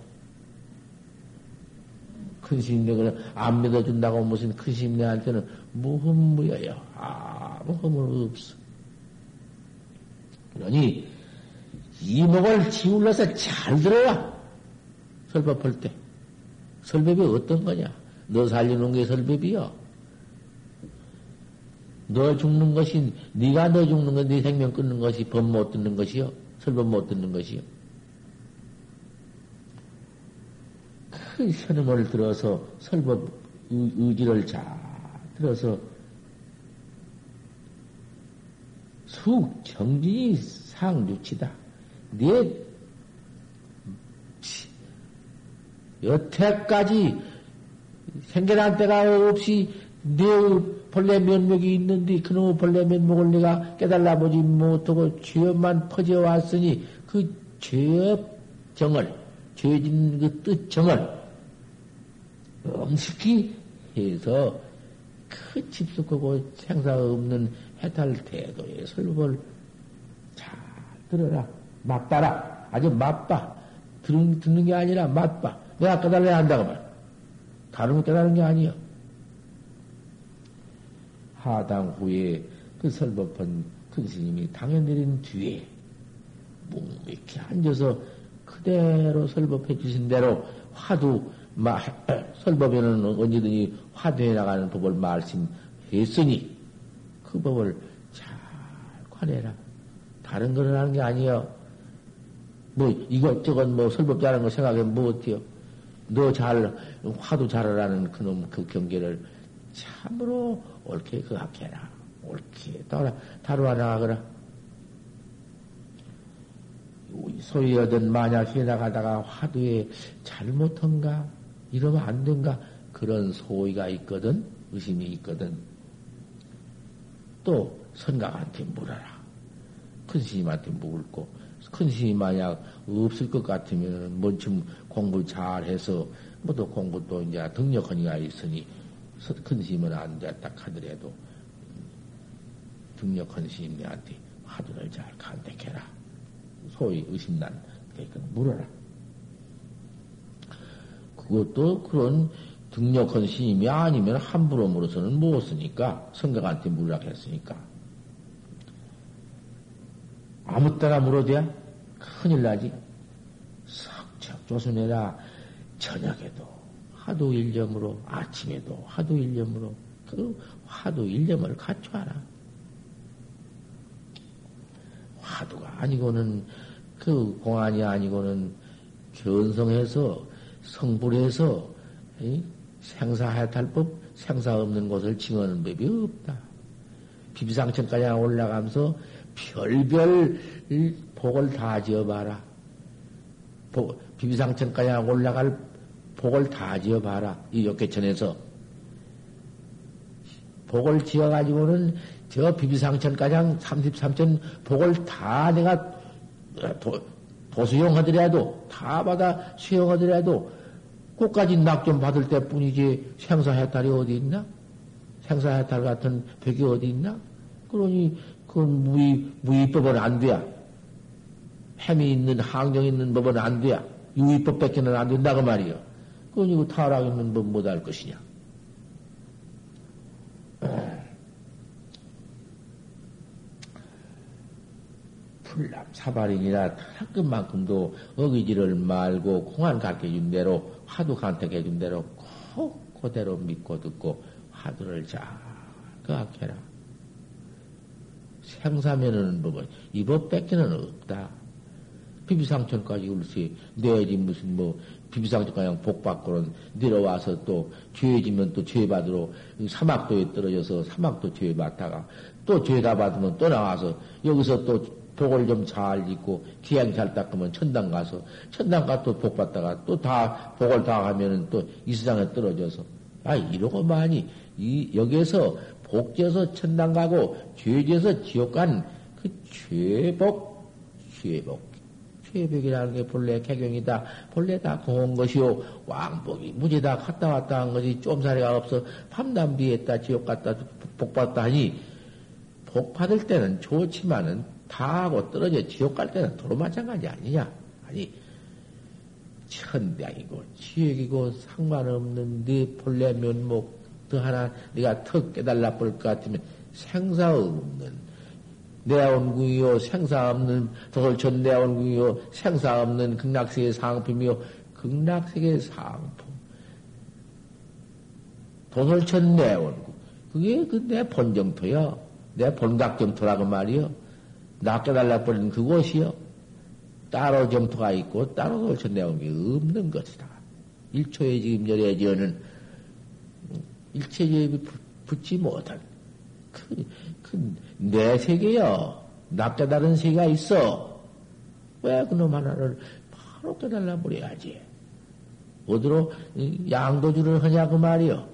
큰 스님네 안 믿어준다고 무슨 큰 스님네한테는 무흠무여요. 아무 허물 없어. 그러니 이목을 지울러서 잘 들어와. 설법할 때. 설법이 어떤 거냐? 너 살리는 게 설법이요. 너 죽는 것이 네가 너 죽는 건네 생명 끊는 것이 법 못 듣는 것이요. 설법 못 듣는 것이요. 그 현음을 들어서 설법 의지를 잘 들어서 숙 정진이 상주치다. 네 여태까지 생겨난 때가 없이 내 본래 면목이 있는데 그놈의 본래 면목을 내가 깨달아 보지 못하고 죄업만 퍼져 왔으니 그 죄업 정을 죄진 그 뜻 정을 엄숙히 해서 그 집숙하고 생사 없는 해탈 태도의 설법을 잘 들어라. 맛봐라. 아주 맛봐. 듣는, 듣는 게 아니라 맛봐. 내가 깨달아야 한다고 말. 다른 거 깨달은 게 아니야 하당 후에 그 설법한 큰 스님이 당연 내린 뒤에 묵묵히 앉아서 그대로 설법해 주신 대로 화두 마, 설법에는 언제든지 화두해 나가는 법을 말씀했으니 그 법을 잘 관해라. 다른 거는 하는 게 아니여. 뭐 이것저것 뭐 설법 잘하는 거 생각해 뭐 어때요? 너 잘 화두 잘하라는 그놈 그 경계를 참으로 옳게 그학해라. 옳게 따라 다루어 나가거라. 소위 얻은 만약 해나가다가 화두에 잘못한가? 이러면 안 된가? 그런 소위가 있거든. 의심이 있거든. 또 선각한테 물어라. 큰 스님한테 물고 큰 스님 만약 없을 것 같으면 뭔좀 공부 잘 해서 뭐 또 공부 또 이제 등력하니가 있으니 큰 스님은 안 됐다 하더라도 등력한 스님한테 화두를 잘 간택해라. 소위 의심난 그러니까 물어라. 그것도 그런 등력한 스님이 아니면 함부로 물어서는 못 쓰니까 성격한테 물라고 했으니까 아무 때나 물어도야 큰일 나지. 석척 조선해라 저녁에도 하도 일념으로 아침에도 하도 일념으로 그 하도 일념을 갖춰라. 화두가 아니고는 그 공안이 아니고는 견성해서 성불해서 생사해탈법 생사 없는 곳을 징하는 법이 없다. 비비상천까지 올라가면서 별별 복을 다 지어봐라. 비비상천까지 올라갈 복을 다 지어봐라. 이 역계천에서. 복을 지어가지고는 저 비비상천가장 33천 복을 다 내가 도, 도수용하더라도 다 받아 수용하더라도 끝까지 낙 좀 받을 때 뿐이지 생사해탈이 어디 있나? 생사해탈 같은 벽이 어디 있나? 그러니 그 무의, 무의법은 안 돼야. 햄이 있는, 항정 있는 법은 안 돼야. 유의법 밖에는 안 된다고 말이요. 그러니 그 타락 있는 법 못할 것이냐. 풀람 사발이니라 타락만큼도 어기지를 말고 공안 가르쳐준 대로 화두 간택해준 대로 꼭 그대로 믿고 듣고 화두를 잘 그악해라. 생사면은 법은 이법 뺏기는 없다. 비비상천까지 울시 내지 무슨 뭐 비비상천까지 복받고는 내려와서 또 죄지면 또 죄받으러 사막도에 떨어져서 사막도 죄받다가 또 죄다 받으면 또 나와서 여기서 또 복을 좀잘 짓고 기양 잘 닦으면 천당 가서 천당 가또 복 받다가 또 다 복을 다 하면은 또 이 세상에 떨어져서. 아 이러고 많이 이 여기에서 복지어서 천당 가고 죄지어서 지옥 간 그 죄복 죄복. 죄복이라는 게 본래 개경이다. 본래 다 공한 것이요 왕복이 무지다 갔다 왔다 한 것이 좀살이가 없어. 밤담비했다 지옥 갔다 복 받다 하니 복 받을 때는 좋지만은 다 하고 떨어져 지옥 갈 때는 도로 마찬가지 아니냐? 아니, 천대이고 지옥이고 상관없는 네 본래 면목 더 하나 네가 턱 깨달라 볼 것 같으면 생사 없는 내온궁이요 생사 없는 도솔천 내온궁이요 생사 없는 극락세계 상품이요 극락세계 상품. 도솔천 내온궁. 그게 그 내 본정토야 내 본각정토라고 말이요 낚여달라 버리는 그곳이요. 따로 정토가 있고 따로 돌쳐 내온 게 없는 것이다. 일초에 지금 열에 지어는 일체제비 붙지 못한 그, 그, 내 세계여. 나 깨달은 세계가 있어. 왜 그놈 하나를 바로 깨달라 버려야지. 어디로 양도주를 하냐 그 말이여.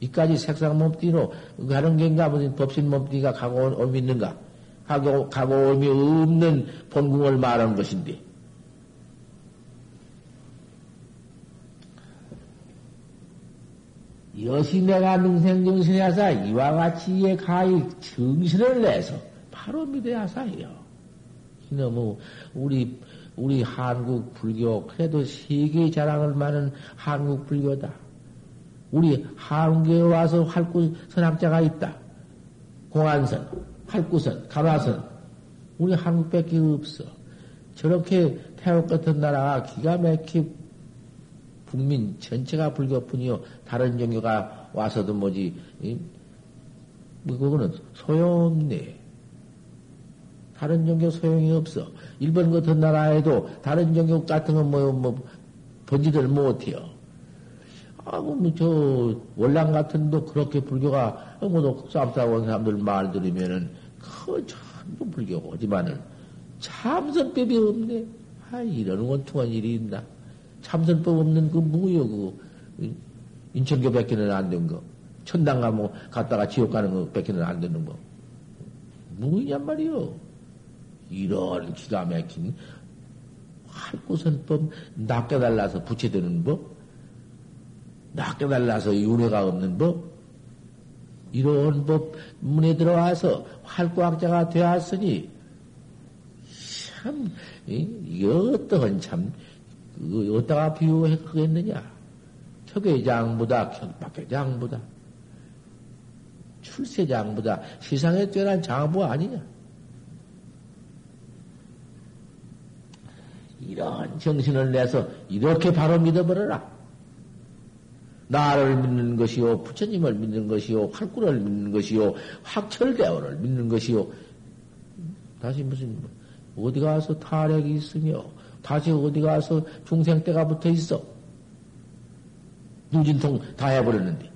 이까지 색상 몸띠로 가는 겐가 무슨 법신 몸띠가 가고 올 믿는가? 가고 가고 올미 없는 본궁을 말하는 것인데. 여시 내가 능생정신이 하사 이와 같이 의 가히 정신을 내서 바로 믿어야 사요. 너무 우리 우리 한국 불교 그래도 세계 자랑을 많은 한국 불교다. 우리 한국에 와서 활구 선학자가 있다. 공안선, 활구선, 가마선. 우리 한국밖에 없어. 저렇게 태국 같은 나라가 기가 막히 국민 전체가 불교뿐이요. 다른 종교가 와서도 뭐지, 뭐 그거는 소용없네. 다른 종교 소용이 없어. 일본 같은 나라에도 다른 종교 같은 거 뭐, 뭐, 번지들 못해요. 아, 뭐, 저, 월남 같은 도 그렇게 불교가, 뭐도 쌈싸고 온 사람들 말 들으면은, 그, 전부 불교지만은, 참선법이 없네. 아, 이런 원통한 일이 있나. 참선법 없는 그 뭐요, 그, 인천교 뺏기는 안 된 거. 천당 가면 뭐 갔다가 지옥 가는 거 뺏기는 안 되는 거. 뭐냔 말이요. 이런 기가 막힌 활구선법 낚여달라서 부채되는 법, 낚여달라서 윤회가 없는 법, 이런 법 문에 들어와서 활구학자가 되었으니 참 이게 어떠한 참그 어디다가 비유하겠느냐? 척외장보다 격박회장보다 출세장보다 세상에 뛰어난 장부 아니냐? 이런 정신을 내서 이렇게 바로 믿어버려라. 나를 믿는 것이요, 부처님을 믿는 것이요, 활구를 믿는 것이요, 확철대오를 믿는 것이요. 다시 무슨, 어디 가서 타락이 있으며, 다시 어디 가서 중생 때가 붙어 있어. 누진통 다 해버렸는데.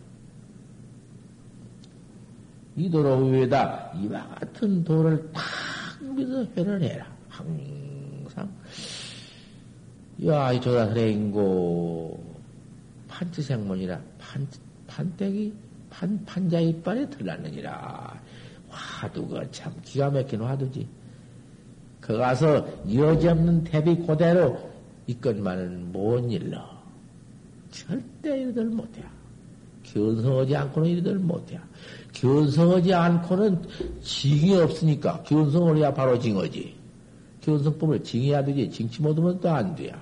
이 도로 위에다 이와 같은 도를 탁 믿어 회를 해라. 항상. 야, 이 조다스레인고 판치생문이라 판, 판때기, 판, 판자 이빨에 들났느니라. 화두가 참 기가 막힌 화두지. 그 가서 여지없는 대비 고대로 이것만은 뭔 일로. 절대 이르들 못해. 견성하지 않고는 이르들 못해. 견성하지 않고는 징이 없으니까 견성을 해야 바로 징어지. 견성법을 징해야 되지. 징치 못하면 또 안 돼요.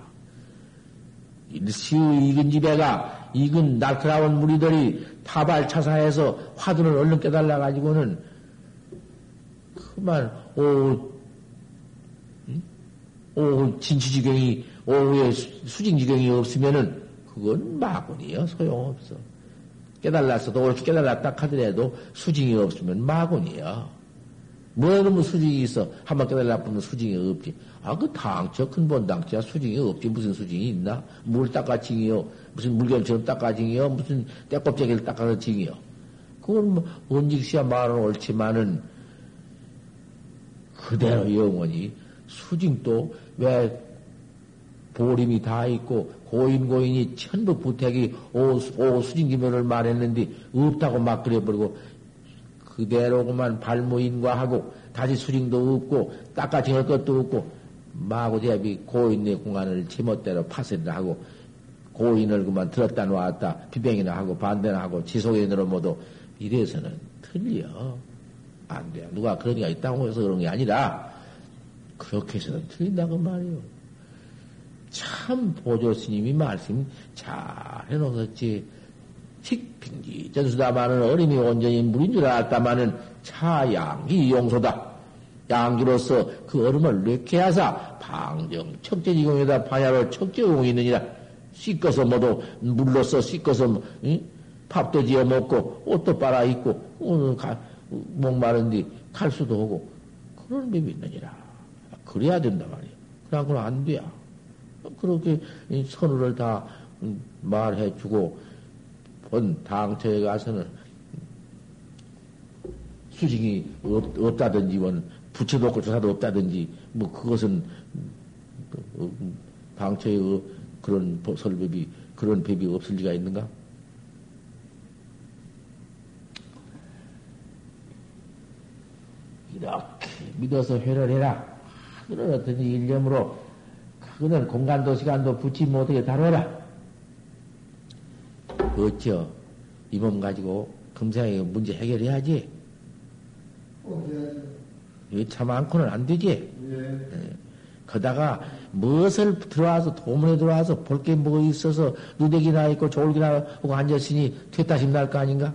일시의 익은 집에가 익은 낙트라온 무리들이 타발차사해서 화두를 얼른 깨달라 가지고는 그만 오, 오 진치지경이 오후에 수징지경이 없으면은 그건 마군이요 소용없어. 깨달았어도 옳게 깨달았다 하더라도 수징이 없으면 마군이요. 뭐그러면 수징이 있어? 한번 깨달아보면 수징이 없지. 아, 그 당처, 근본 당처야 수징이 없지. 무슨 수징이 있나? 물 닦아징이요. 무슨 물결처럼 닦아징이요. 무슨 떼껍데기를 닦아서 징이요. 그건 뭐, 언직시야 말은 옳지만은, 그대로 영원히 수징도 왜 보림이 다 있고 고인 고인이 전부 부택이 오, 오 수징기면을 말했는데 없다고 막 그래버리고 그대로구만 발모인과 하고 다시 수링도 없고 닦아질 것도 없고 마구대비 고인의 공간을 제멋대로 파쇄를 하고 고인을 그만 들었다 놨다 비뱅이나 하고 반대나 하고 지속인으로 모두 이래서는 틀려 안 돼. 누가 그런 게 있다고 해서 그런 게 아니라 그렇게 해서는 틀린다고 말이요. 참 보조 스님이 말씀 잘 해놓았지. 틱핑기 전수다마는 어림이 온전히 물인 줄 알았다마는 차양기 용소다. 양기로서 그 얼음을 넣게 하사 방정 척제지공에다 반야로 척제공이 있느니라 씻어서 모두 물로써 씻어서 응? 밥도 지어 먹고 옷도 빨아 입고 오늘 가, 목마른뒤 갈 수도 오고 그런 법이 있느니라 그래야 된다 말이야. 그러고는 안 돼야. 그렇게 선우를 다 말해주고 본 당처에 가서는 수징이 없, 없다든지 원 부채도 없고 조사도 없다든지 뭐 그것은 어, 당처에 어, 그런 설법이 그런 법이 없을 리가 있는가? 이렇게 믿어서 회를 해라. 어떤 일념으로 그는 공간도 시간도 붙지 못하게 다뤄라. 어쩌 이 몸 가지고 금생에 문제 해결해야지. 이게 참 많고는 안 되지. 예. 예. 거다가 무엇을 들어와서 도문에 들어와서 볼 게 뭐 있어서 누대기나 있고 졸기나 하고 앉았으니 퇴타심 날 거 아닌가?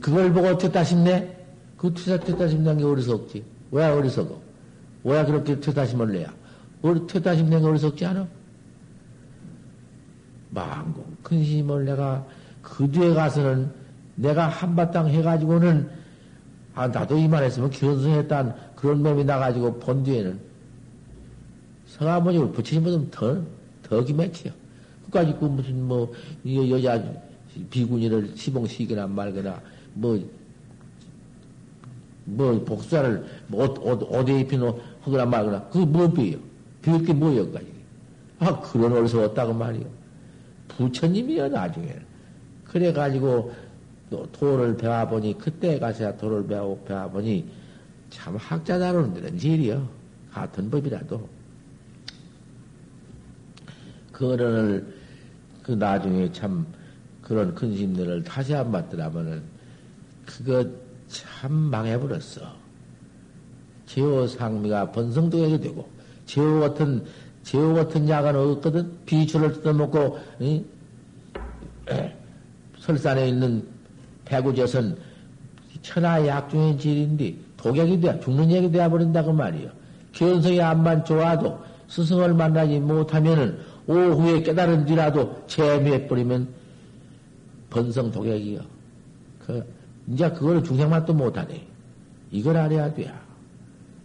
그걸 보고 퇴타심 내? 그 퇴타, 퇴타심 난게 어리석지. 왜 어리석어? 왜 그렇게 퇴타심을 내야? 퇴타심 낸게 어리석지 않아? 망공 큰 힘을 내가 그 뒤에 가서는 내가 한바탕 해가지고는 아 나도 이만했으면 견성했단 그런 놈이 나가지고 본 뒤에는 성아버지 부처님보다 더, 더 기맥혀요. 그까지 그 무슨 뭐 여자 비구니를 시봉시키거나 말거나 뭐, 뭐 복사를 뭐 옷, 옷, 옷에 입히노 하거나 말거나 그게 뭐 비요? 비울 게 뭐여, 까지. 아, 그런 어디서 왔다고 말이요. 부처님이요, 나중에는. 그래가지고 또 도를 배워보니 그때 가서야 도를 배워, 배워보니 참 학자 다루는 데는 질이요. 같은 법이라도. 그거를 그 나중에 참 그런 큰 심들을 다시 안 받더라면은 그거 참 망해버렸어. 제호 상미가 번성도하게 되고 제호 같은 제호 같은 약은 없거든 비추를 뜯어먹고 응? 설산에 있는 배구젓은 천하 약중의 질인데 독약이 돼 죽는 얘기 되어 버린다 그 말이요. 견성이 안만 좋아도 스승을 만나지 못하면은 오후에 깨달은 뒤라도 재미해 버리면 번성 독약이요. 그 이제 그거를 중생맛도 못하네. 이걸 알아야 돼.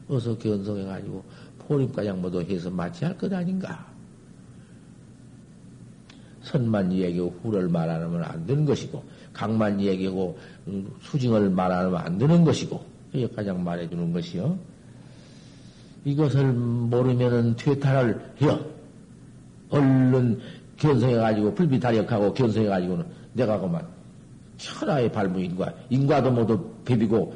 어서 견성해가지고 포림가장모도 해서 마치할 것 아닌가. 선만 얘기하고 후를 말하면 안 되는 것이고, 강만 얘기하고 음, 수징을 말하면 안 되는 것이고, 이게 가장 말해주는 것이요. 이것을 모르면은 퇴탈을 해요. 얼른 견성해가지고, 불비타력하고 견성해가지고는 내가 그만 천하의 발무인과, 인과도 모두 배비고,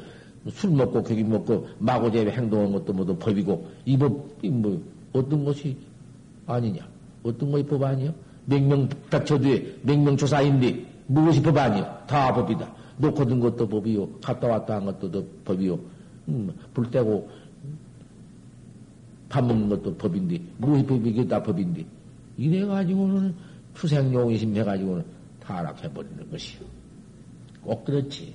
술 먹고, 고기 먹고, 마고제비 행동한 것도 모두 법이고, 이 법, 이 뭐, 어떤 것이 아니냐? 어떤 것이 법 아니야? 명명닥쳐 뒤에 명명조사인데 무엇이 법 아니야? 다 법이다. 놓고 든 것도 법이요. 갔다 왔다 한 것도 법이요. 음, 불 떼고 밥 먹는 것도 법인데 무엇이 법이게 다 법인데 이래 가지고는 추생용이심 해가지고는 타락해 버리는 것이요. 꼭 그렇지.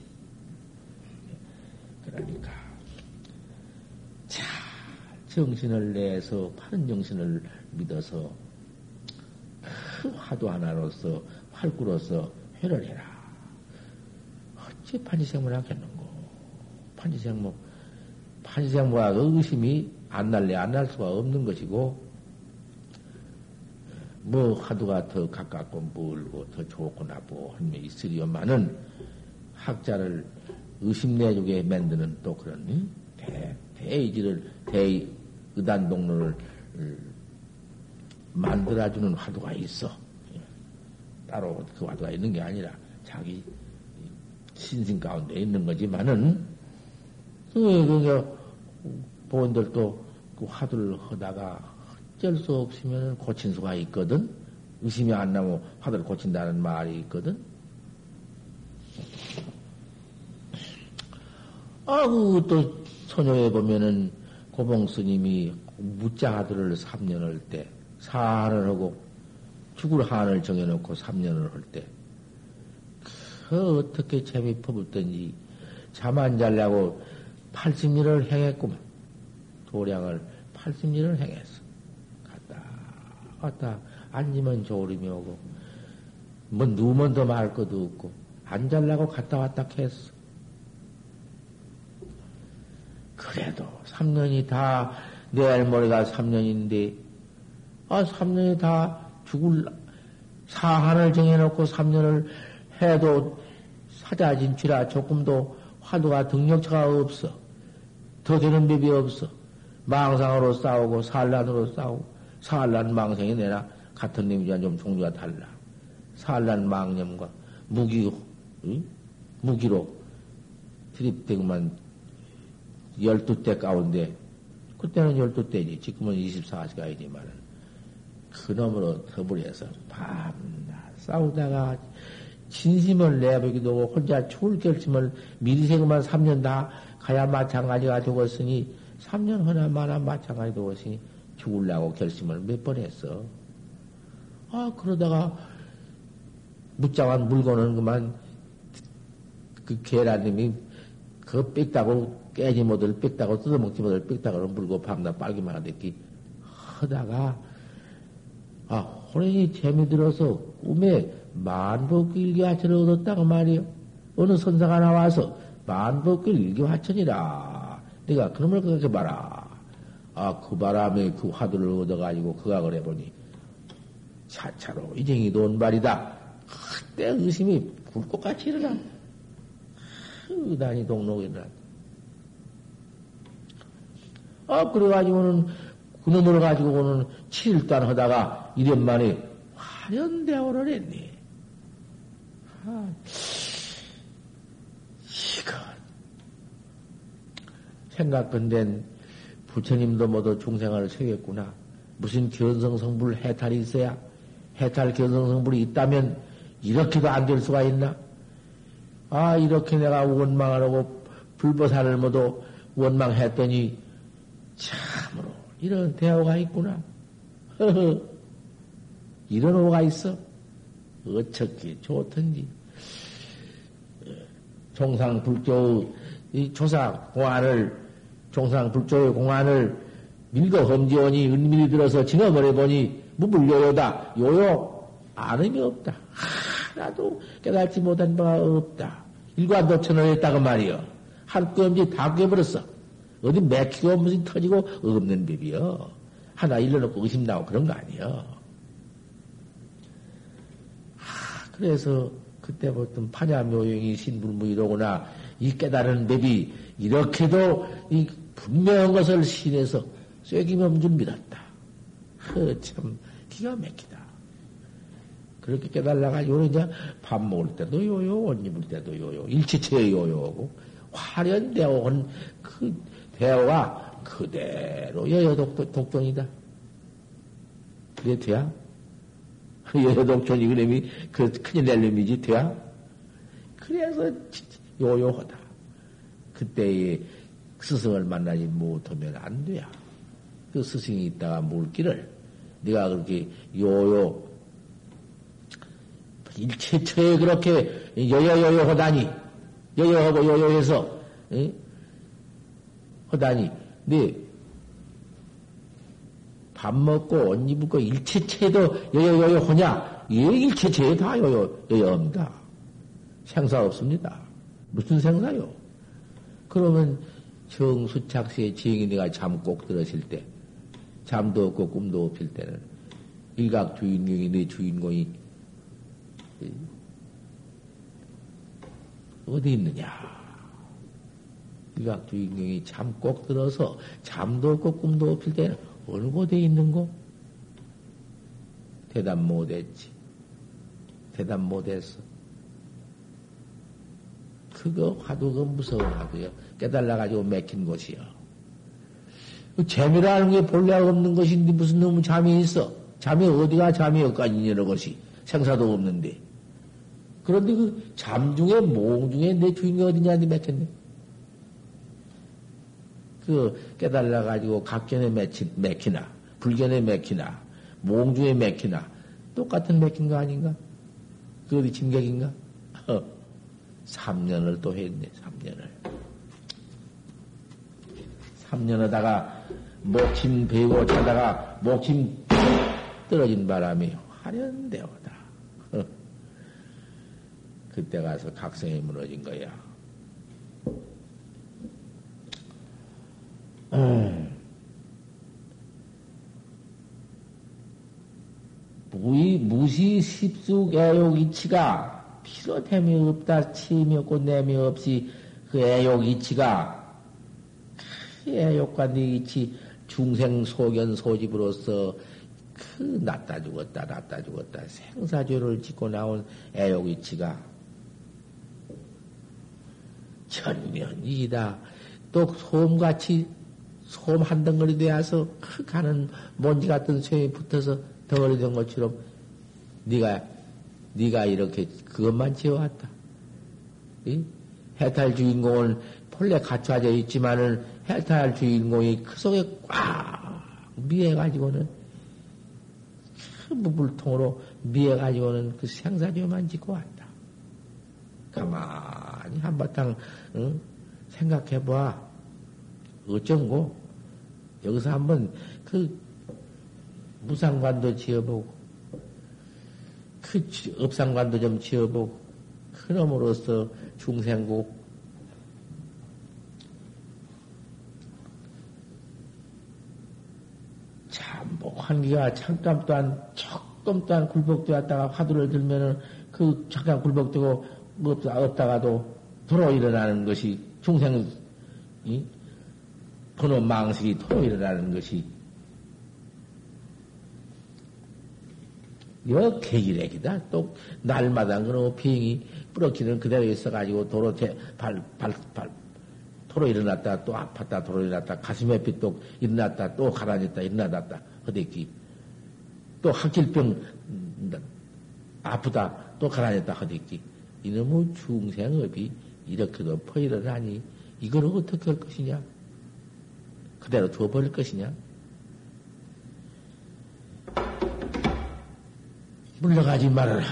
그러니까 자 정신을 내서 바른 정신을 믿어서 그 화두 하나로서 활구로서 회를 해라. 어찌 판지생물 하겠는고. 판지생물, 판지생물과 의심이 안 날래 안 날 수가 없는 것이고, 뭐 화두가 더 가깝고 멀고 더 좋고 나쁘고 한면 있으리요만은 학자를 의심내주게 만드는 또 그런 대, 대의지를 대의단 동로를 만들어주는 화두가 있어. 따로 그 화두가 있는 게 아니라 자기 신심 가운데 있는 거지만은 그 보원들도 그 화두를 하다가 어쩔 수 없으면 고친 수가 있거든. 의심이 안 나면 화두를 고친다는 말이 있거든. 아우 또 소녀에 보면은 고봉 스님이 무자 아들을 3년을 때 사한을 하고 죽을 한을 정해놓고 3년을 할 때, 그 어떻게 재미 퍼붓던지 잠안 잘라고 80일을 행했구만. 도량을 80일을 행했어. 갔다, 왔다, 앉으면 졸음이 오고, 뭐 누우면 더 말 것도 없고, 안 잘라고 갔다 왔다 했어. 그래도 3년이 다, 내일 모레가 3년인데, 아, 3년이 다 죽을, 사한을 정해놓고 3년을 해도 사자진취라 조금도 화두가 등력차가 없어. 더 되는 법이 없어. 망상으로 싸우고 산란으로 싸우고 산란 망상이 내나 같은 놈이지만 좀 종류가 달라. 산란 망념과 무기, 응? 무기로 드립대고만 열두 대 가운데 그때는 열두 대지 지금은 24시간이지만은 그놈으로 더불어서 밤낮 싸우다가 진심을 내보기도 하고 혼자 추울 결심을 미리 생각만 3년 다 가야 마찬가지가 되었으니 3년 허나 마나 마찬가지 되었으니 죽을라고 결심을 몇 번 했어. 아 그러다가 묻자한 물건은 그만 그 계란님이 그 빽다고 깨지 못을 빽다고 뜯어먹지 못을 빽다고 물고 밤낮 빨기만 하댔기 하다가 아 호랭이 재미들어서 꿈에 만복기 일기화천을 얻었다고 말이요. 어느 선사가 나와서 만복기 일기화천이라. 내가 그놈을 그렇게 봐라. 아, 그 바람에 그 화두를 얻어가지고 그가 그래 보니 차차로 이쟁이 돈발이다. 그때 의심이 불꽃같이 일어나. 의단이 동록이 일어나. 아, 그래가지고는 그놈을 가지고는 7일단 하다가 이년 만에 화련대오를 했네. 아, 이거 생각건된 부처님도 모두 중생을 새겼구나. 무슨 견성성불 해탈이 있어야 해탈 견성성불이 있다면 이렇게도 안 될 수가 있나? 아 이렇게 내가 원망하라고 불보살을 모두 원망했더니 참으로 이런 대화가 있구나. 이런 오가 있어. 어떻게 좋던지. 종상 불교 이 조사 공안을 종상 불교의 공안을 밀거 험지원이 은밀히 들어서 진어버려 보니 무불요요다. 요요 아름이 없다. 하나도 깨닫지 못한 바가 없다. 일관 도천을 했다고 말이여. 할거 없이 다 깨버렸어. 어디 맥히고 무슨 터지고 없는 법이여. 하나 일러놓고 의심 나고 그런 거 아니여 그래서 그때부터 파냐묘용이 신불무 이러구나 이 깨달은 법이 이렇게도 이 분명한 것을 신에서 쐐기면 줄 믿었다. 허 참 기가 막히다. 그렇게 깨달아가지고 이제 밥 먹을 때도 요요, 옷 입을 때도 요요, 일체체 요요고 온그 대어가 그대로 여여 독, 독종이다. 그게 돼야? 여여독종이 그놈이 그 큰일 낼 놈이지 돼야? 그래서 요요하다. 그때의 스승을 만나지 못하면 안 돼야. 그 스승이 있다가 물기를 네가 그렇게 요요 일체처에 그렇게 여여여여 하다니 여여하고 요요해서 에? 하다니 네 밥 먹고 옷 입고 일체체도 여여여여 하냐? 예, 일체체에 다 여여 여여합니다. 생사 없습니다. 무슨 생사요? 그러면 정수착시에 지행이 내가 잠 꼭 들었을 때, 잠도 없고 꿈도 없을 때는 일각 주인공이 내 주인공이 어디 있느냐? 일각 주인공이 잠 꼭 들어서 잠도 없고 꿈도 없을 때는 어느 곳에 있는고? 대답 못했지. 대답 못했어. 그거 화두가 무서운 화두요. 깨달아가지고 맥힌 곳이요. 그 재미라는 게 본래 없는 것인데 무슨 놈의 잠이 있어? 잠이 어디가 잠이 여기까지 여러 것이 생사도 없는데. 그런데 그 잠 중에 몽 중에 내 주인이 어디냐는데 맥혔네. 그 깨달아 가지고 각견에 맥히, 맥히나, 불견에 맥히나, 몽 중에 맥히나, 똑같은 맥힌 거 아닌가? 그 어디 진격인가? 3년을 또 했네, 3년을. 3년 하다가 목침 배우고 자다가 목침 떨어진 바람이 화련되오다. 그때 가서 각성이 무너진 거야. 음. 무의, 무시 십숙 애욕 이치가 피로됨이 없다 치임이 없고 내미 없이 그 애욕 이치가 그 애욕과 네 이치 중생 소견 소집으로서 그 낫다 죽었다 낫다 죽었다 생사죄를 짓고 나온 애욕 이치가 천면이다. 또 소음같이 소음 한 덩어리 되어서 가는 먼지 같은 쇠에 붙어서 덩어리 된 것처럼 네가 네가 이렇게 그것만 지어왔다. 이? 해탈 주인공은 본래 갖춰져 있지만은 해탈 주인공이 그 속에 꽉 미해가지고는 그 물통으로 미해가지고는 그 생사죄만 짓고 왔다. 가만히 한바탕 응? 생각해봐. 어쩐고? 여기서 한번 그 무상관도 지어보고 그 업상관도 좀 지어보고 그놈으로써 중생국. 참뭐 환기가 잠깐 또한 조금 또한 굴복되었다가 화두를 들면은 그 잠깐 굴복되고 없다가도 도로 일어나는 것이 중생 이 번호 망식이 도로 일어나는 것이 여 계기렉이다. 또 날마다 그런 비행이 뿌럭치는 그대로 있어가지고 도로 대, 발, 발, 발, 도로 일어났다 또 아팠다 도로 일어났다 가슴에 삐똑 일어났다 또 가라앉았다 일어났다 허대기 또 학질병 음, 아프다 또 가라앉았다 허대기 이놈의 중생업이 이렇게도 퍼일어나니 이걸 어떻게 할 것이냐? 그대로 두어버릴 것이냐? 물러가지 말아라.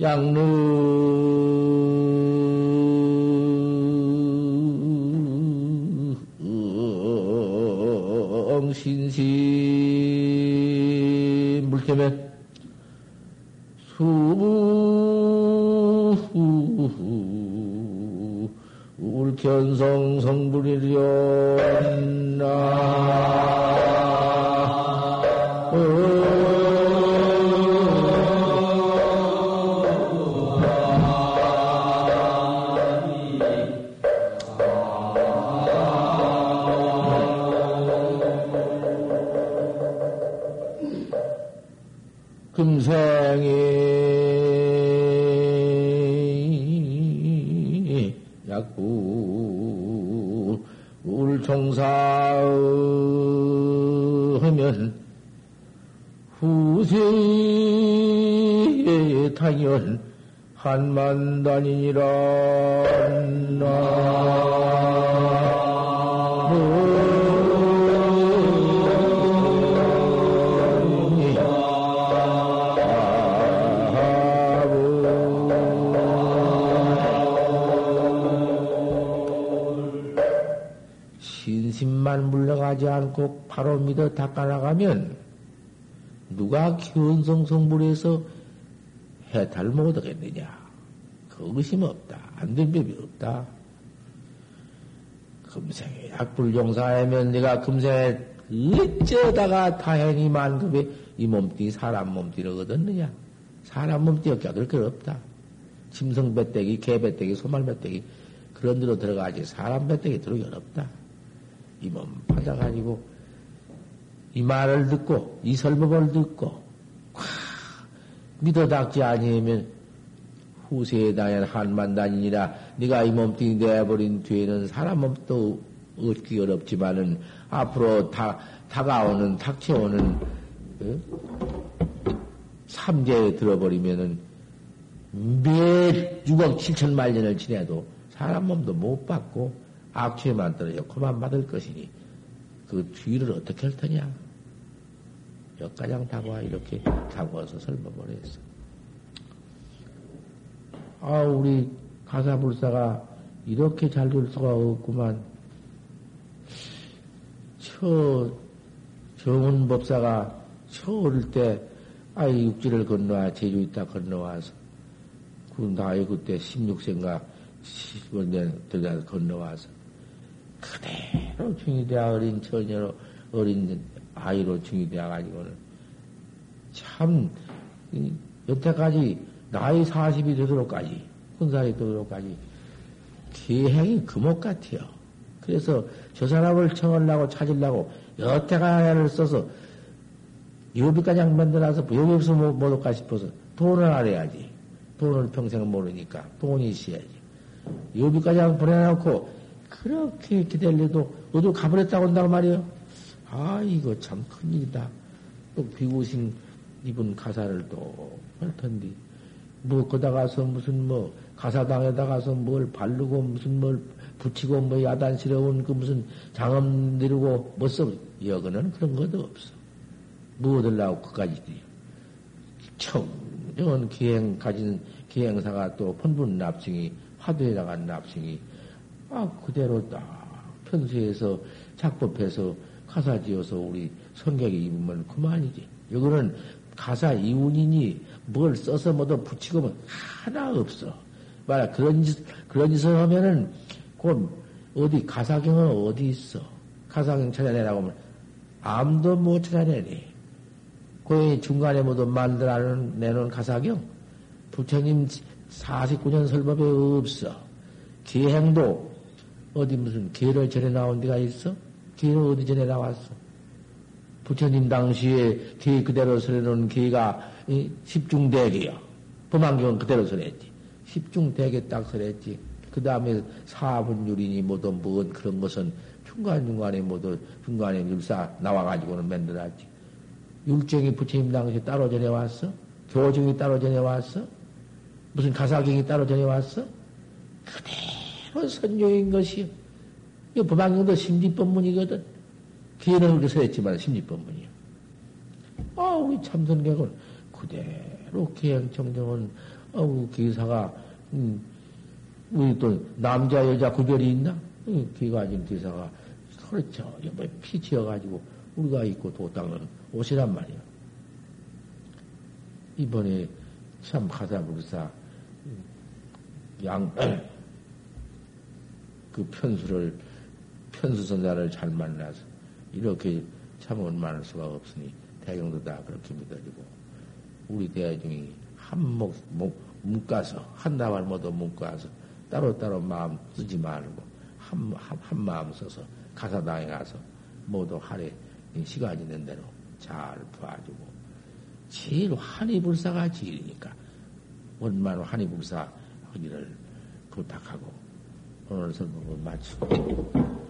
양릉 신시 물때면 수무 울견성 성불이려 당연 한만단이니라. 신심만 물러가지 않고 바로 믿어 닦아나가면 누가 기원성성불에서 해탈을 못 하겠느냐? 그 의심 없다. 안 된 법이 없다. 금생에 약불종사하면 네가 금생에 어쩌다가 다행히 만급에 이 몸뚱이 사람 몸뚱이를 얻었느냐? 사람 몸뚱이가 그렇게 없다. 짐승 배때기, 개 배때기, 소말 배때기 그런 데로 들어가지 사람 배때기 들어오기 어렵다. 이 몸 받아가지고 이 말을 듣고 이 설법을 듣고 꽉 믿어 닥지 아니하면 후세에 다연 한만단이니라 네가 이 몸뚱이 내버린 뒤에는 사람 몸도 얻기 어렵지만은 앞으로 다 다가오는 닥쳐오는 어? 삼재에 들어버리면은 매 6억 7천만 년을 지내도 사람 몸도 못 받고 악취에만 떨어져 그만 받을 것이니 그 뒤를 어떻게 할 테냐? 역가장 다과 이렇게 다궈서 설법을 했어. 아, 우리 가사불사가 이렇게 잘 될 수가 없구만. 저, 정은 법사가 저 어릴 때, 아이 육지를 건너와, 제주 있다 건너와서, 그 나이 그때 16세인가 15년 들다 건너와서, 그대로 중이되어 어린 처녀로, 어린 아이로 중이되어 가지고는, 참, 여태까지 나이 40이 되도록까지, 혼살이 되도록까지, 기행이 금옥 같아요. 그래서 저 사람을 청하려고 찾으려고 여태까지를 써서 유비까지 만들어서 여기 없어 못 올까 싶어서 돈을 알아야지. 돈을 평생 모르니까 돈이 있어야지. 유비까지 보내놓고 그렇게 기다려도 어디 가버렸다고 한다고 말이요. 아, 이거 참 큰일이다. 또 비구신 입은 가사를 또할 텐데. 뭐, 거다 가서 무슨 뭐, 가사당에다 가서 뭘 바르고 무슨 뭘 붙이고 뭐 야단스러운 그 무슨 장엄 내리고 뭐 써. 여거는 그런 것도 없어. 무엇을 나고 그까지 청정은 기행 가진 기행사가 또 본분 납승이 화두에 나간 납승이 아 그대로 딱 편수에서 작법해서 가사 지어서 우리 성격이 입으면 그만이지. 이거는 가사 이운이니 뭘 써서 뭐도 붙이고 뭐 하나 없어. 말야 그런 짓 그런 짓을 하면은 곧 어디 가사경은 어디 있어? 가사경 찾아내라고 하면 아무도 못 찾아내니. 그 중간에 모두 만들어 내놓은 가사경 부처님 49년 설법에 없어. 기행도 어디 무슨 기를 전에 나온 데가 있어? 기를 어디 전에 나왔어? 부처님 당시에 기 그대로 설해놓은 기가 십중대기요. 범안경은 그대로 설했지. 십중대기 딱 설했지. 그 다음에 사분율이니 뭐도 뭔 그런 것은 중간중간에 모두 중간에 율사 나와가지고는 만들었지. 율정이 부처님 당시에 따로 전해왔어? 교정이 따로 전해왔어? 무슨 가사경이 따로 전해왔어? 그대로 선조인 것이요. 이 법안경도 심지법문이거든. 기회는 그렇게 서했지만 심지법문이요. 아, 우리 참선객은 그대로 기행청정은, 어우, 기사가, 음, 우리 또 남자, 여자 구별이 있나? 기가 지금 기사가 저, 옆에 피 지어가지고 우리가 입고 도땅은 옷이란 말이야. 이번에 참 가사불사 양, 그 편수를, 편수선자를 잘 만나서 이렇게 참 원만할 수가 없으니 대경도 다 그렇게 믿어지고 우리 대중이 한목 묶어서 한 나발 모두 묶어서 따로따로 마음 쓰지 말고 한, 한, 한 마음 써서 가사당에 가서 모두 하래 시간 있는 대로 잘 봐주고 제일 한이불사가 제일이니까 원만 한이불사 하기를 부탁하고 오늘 설법을 마치고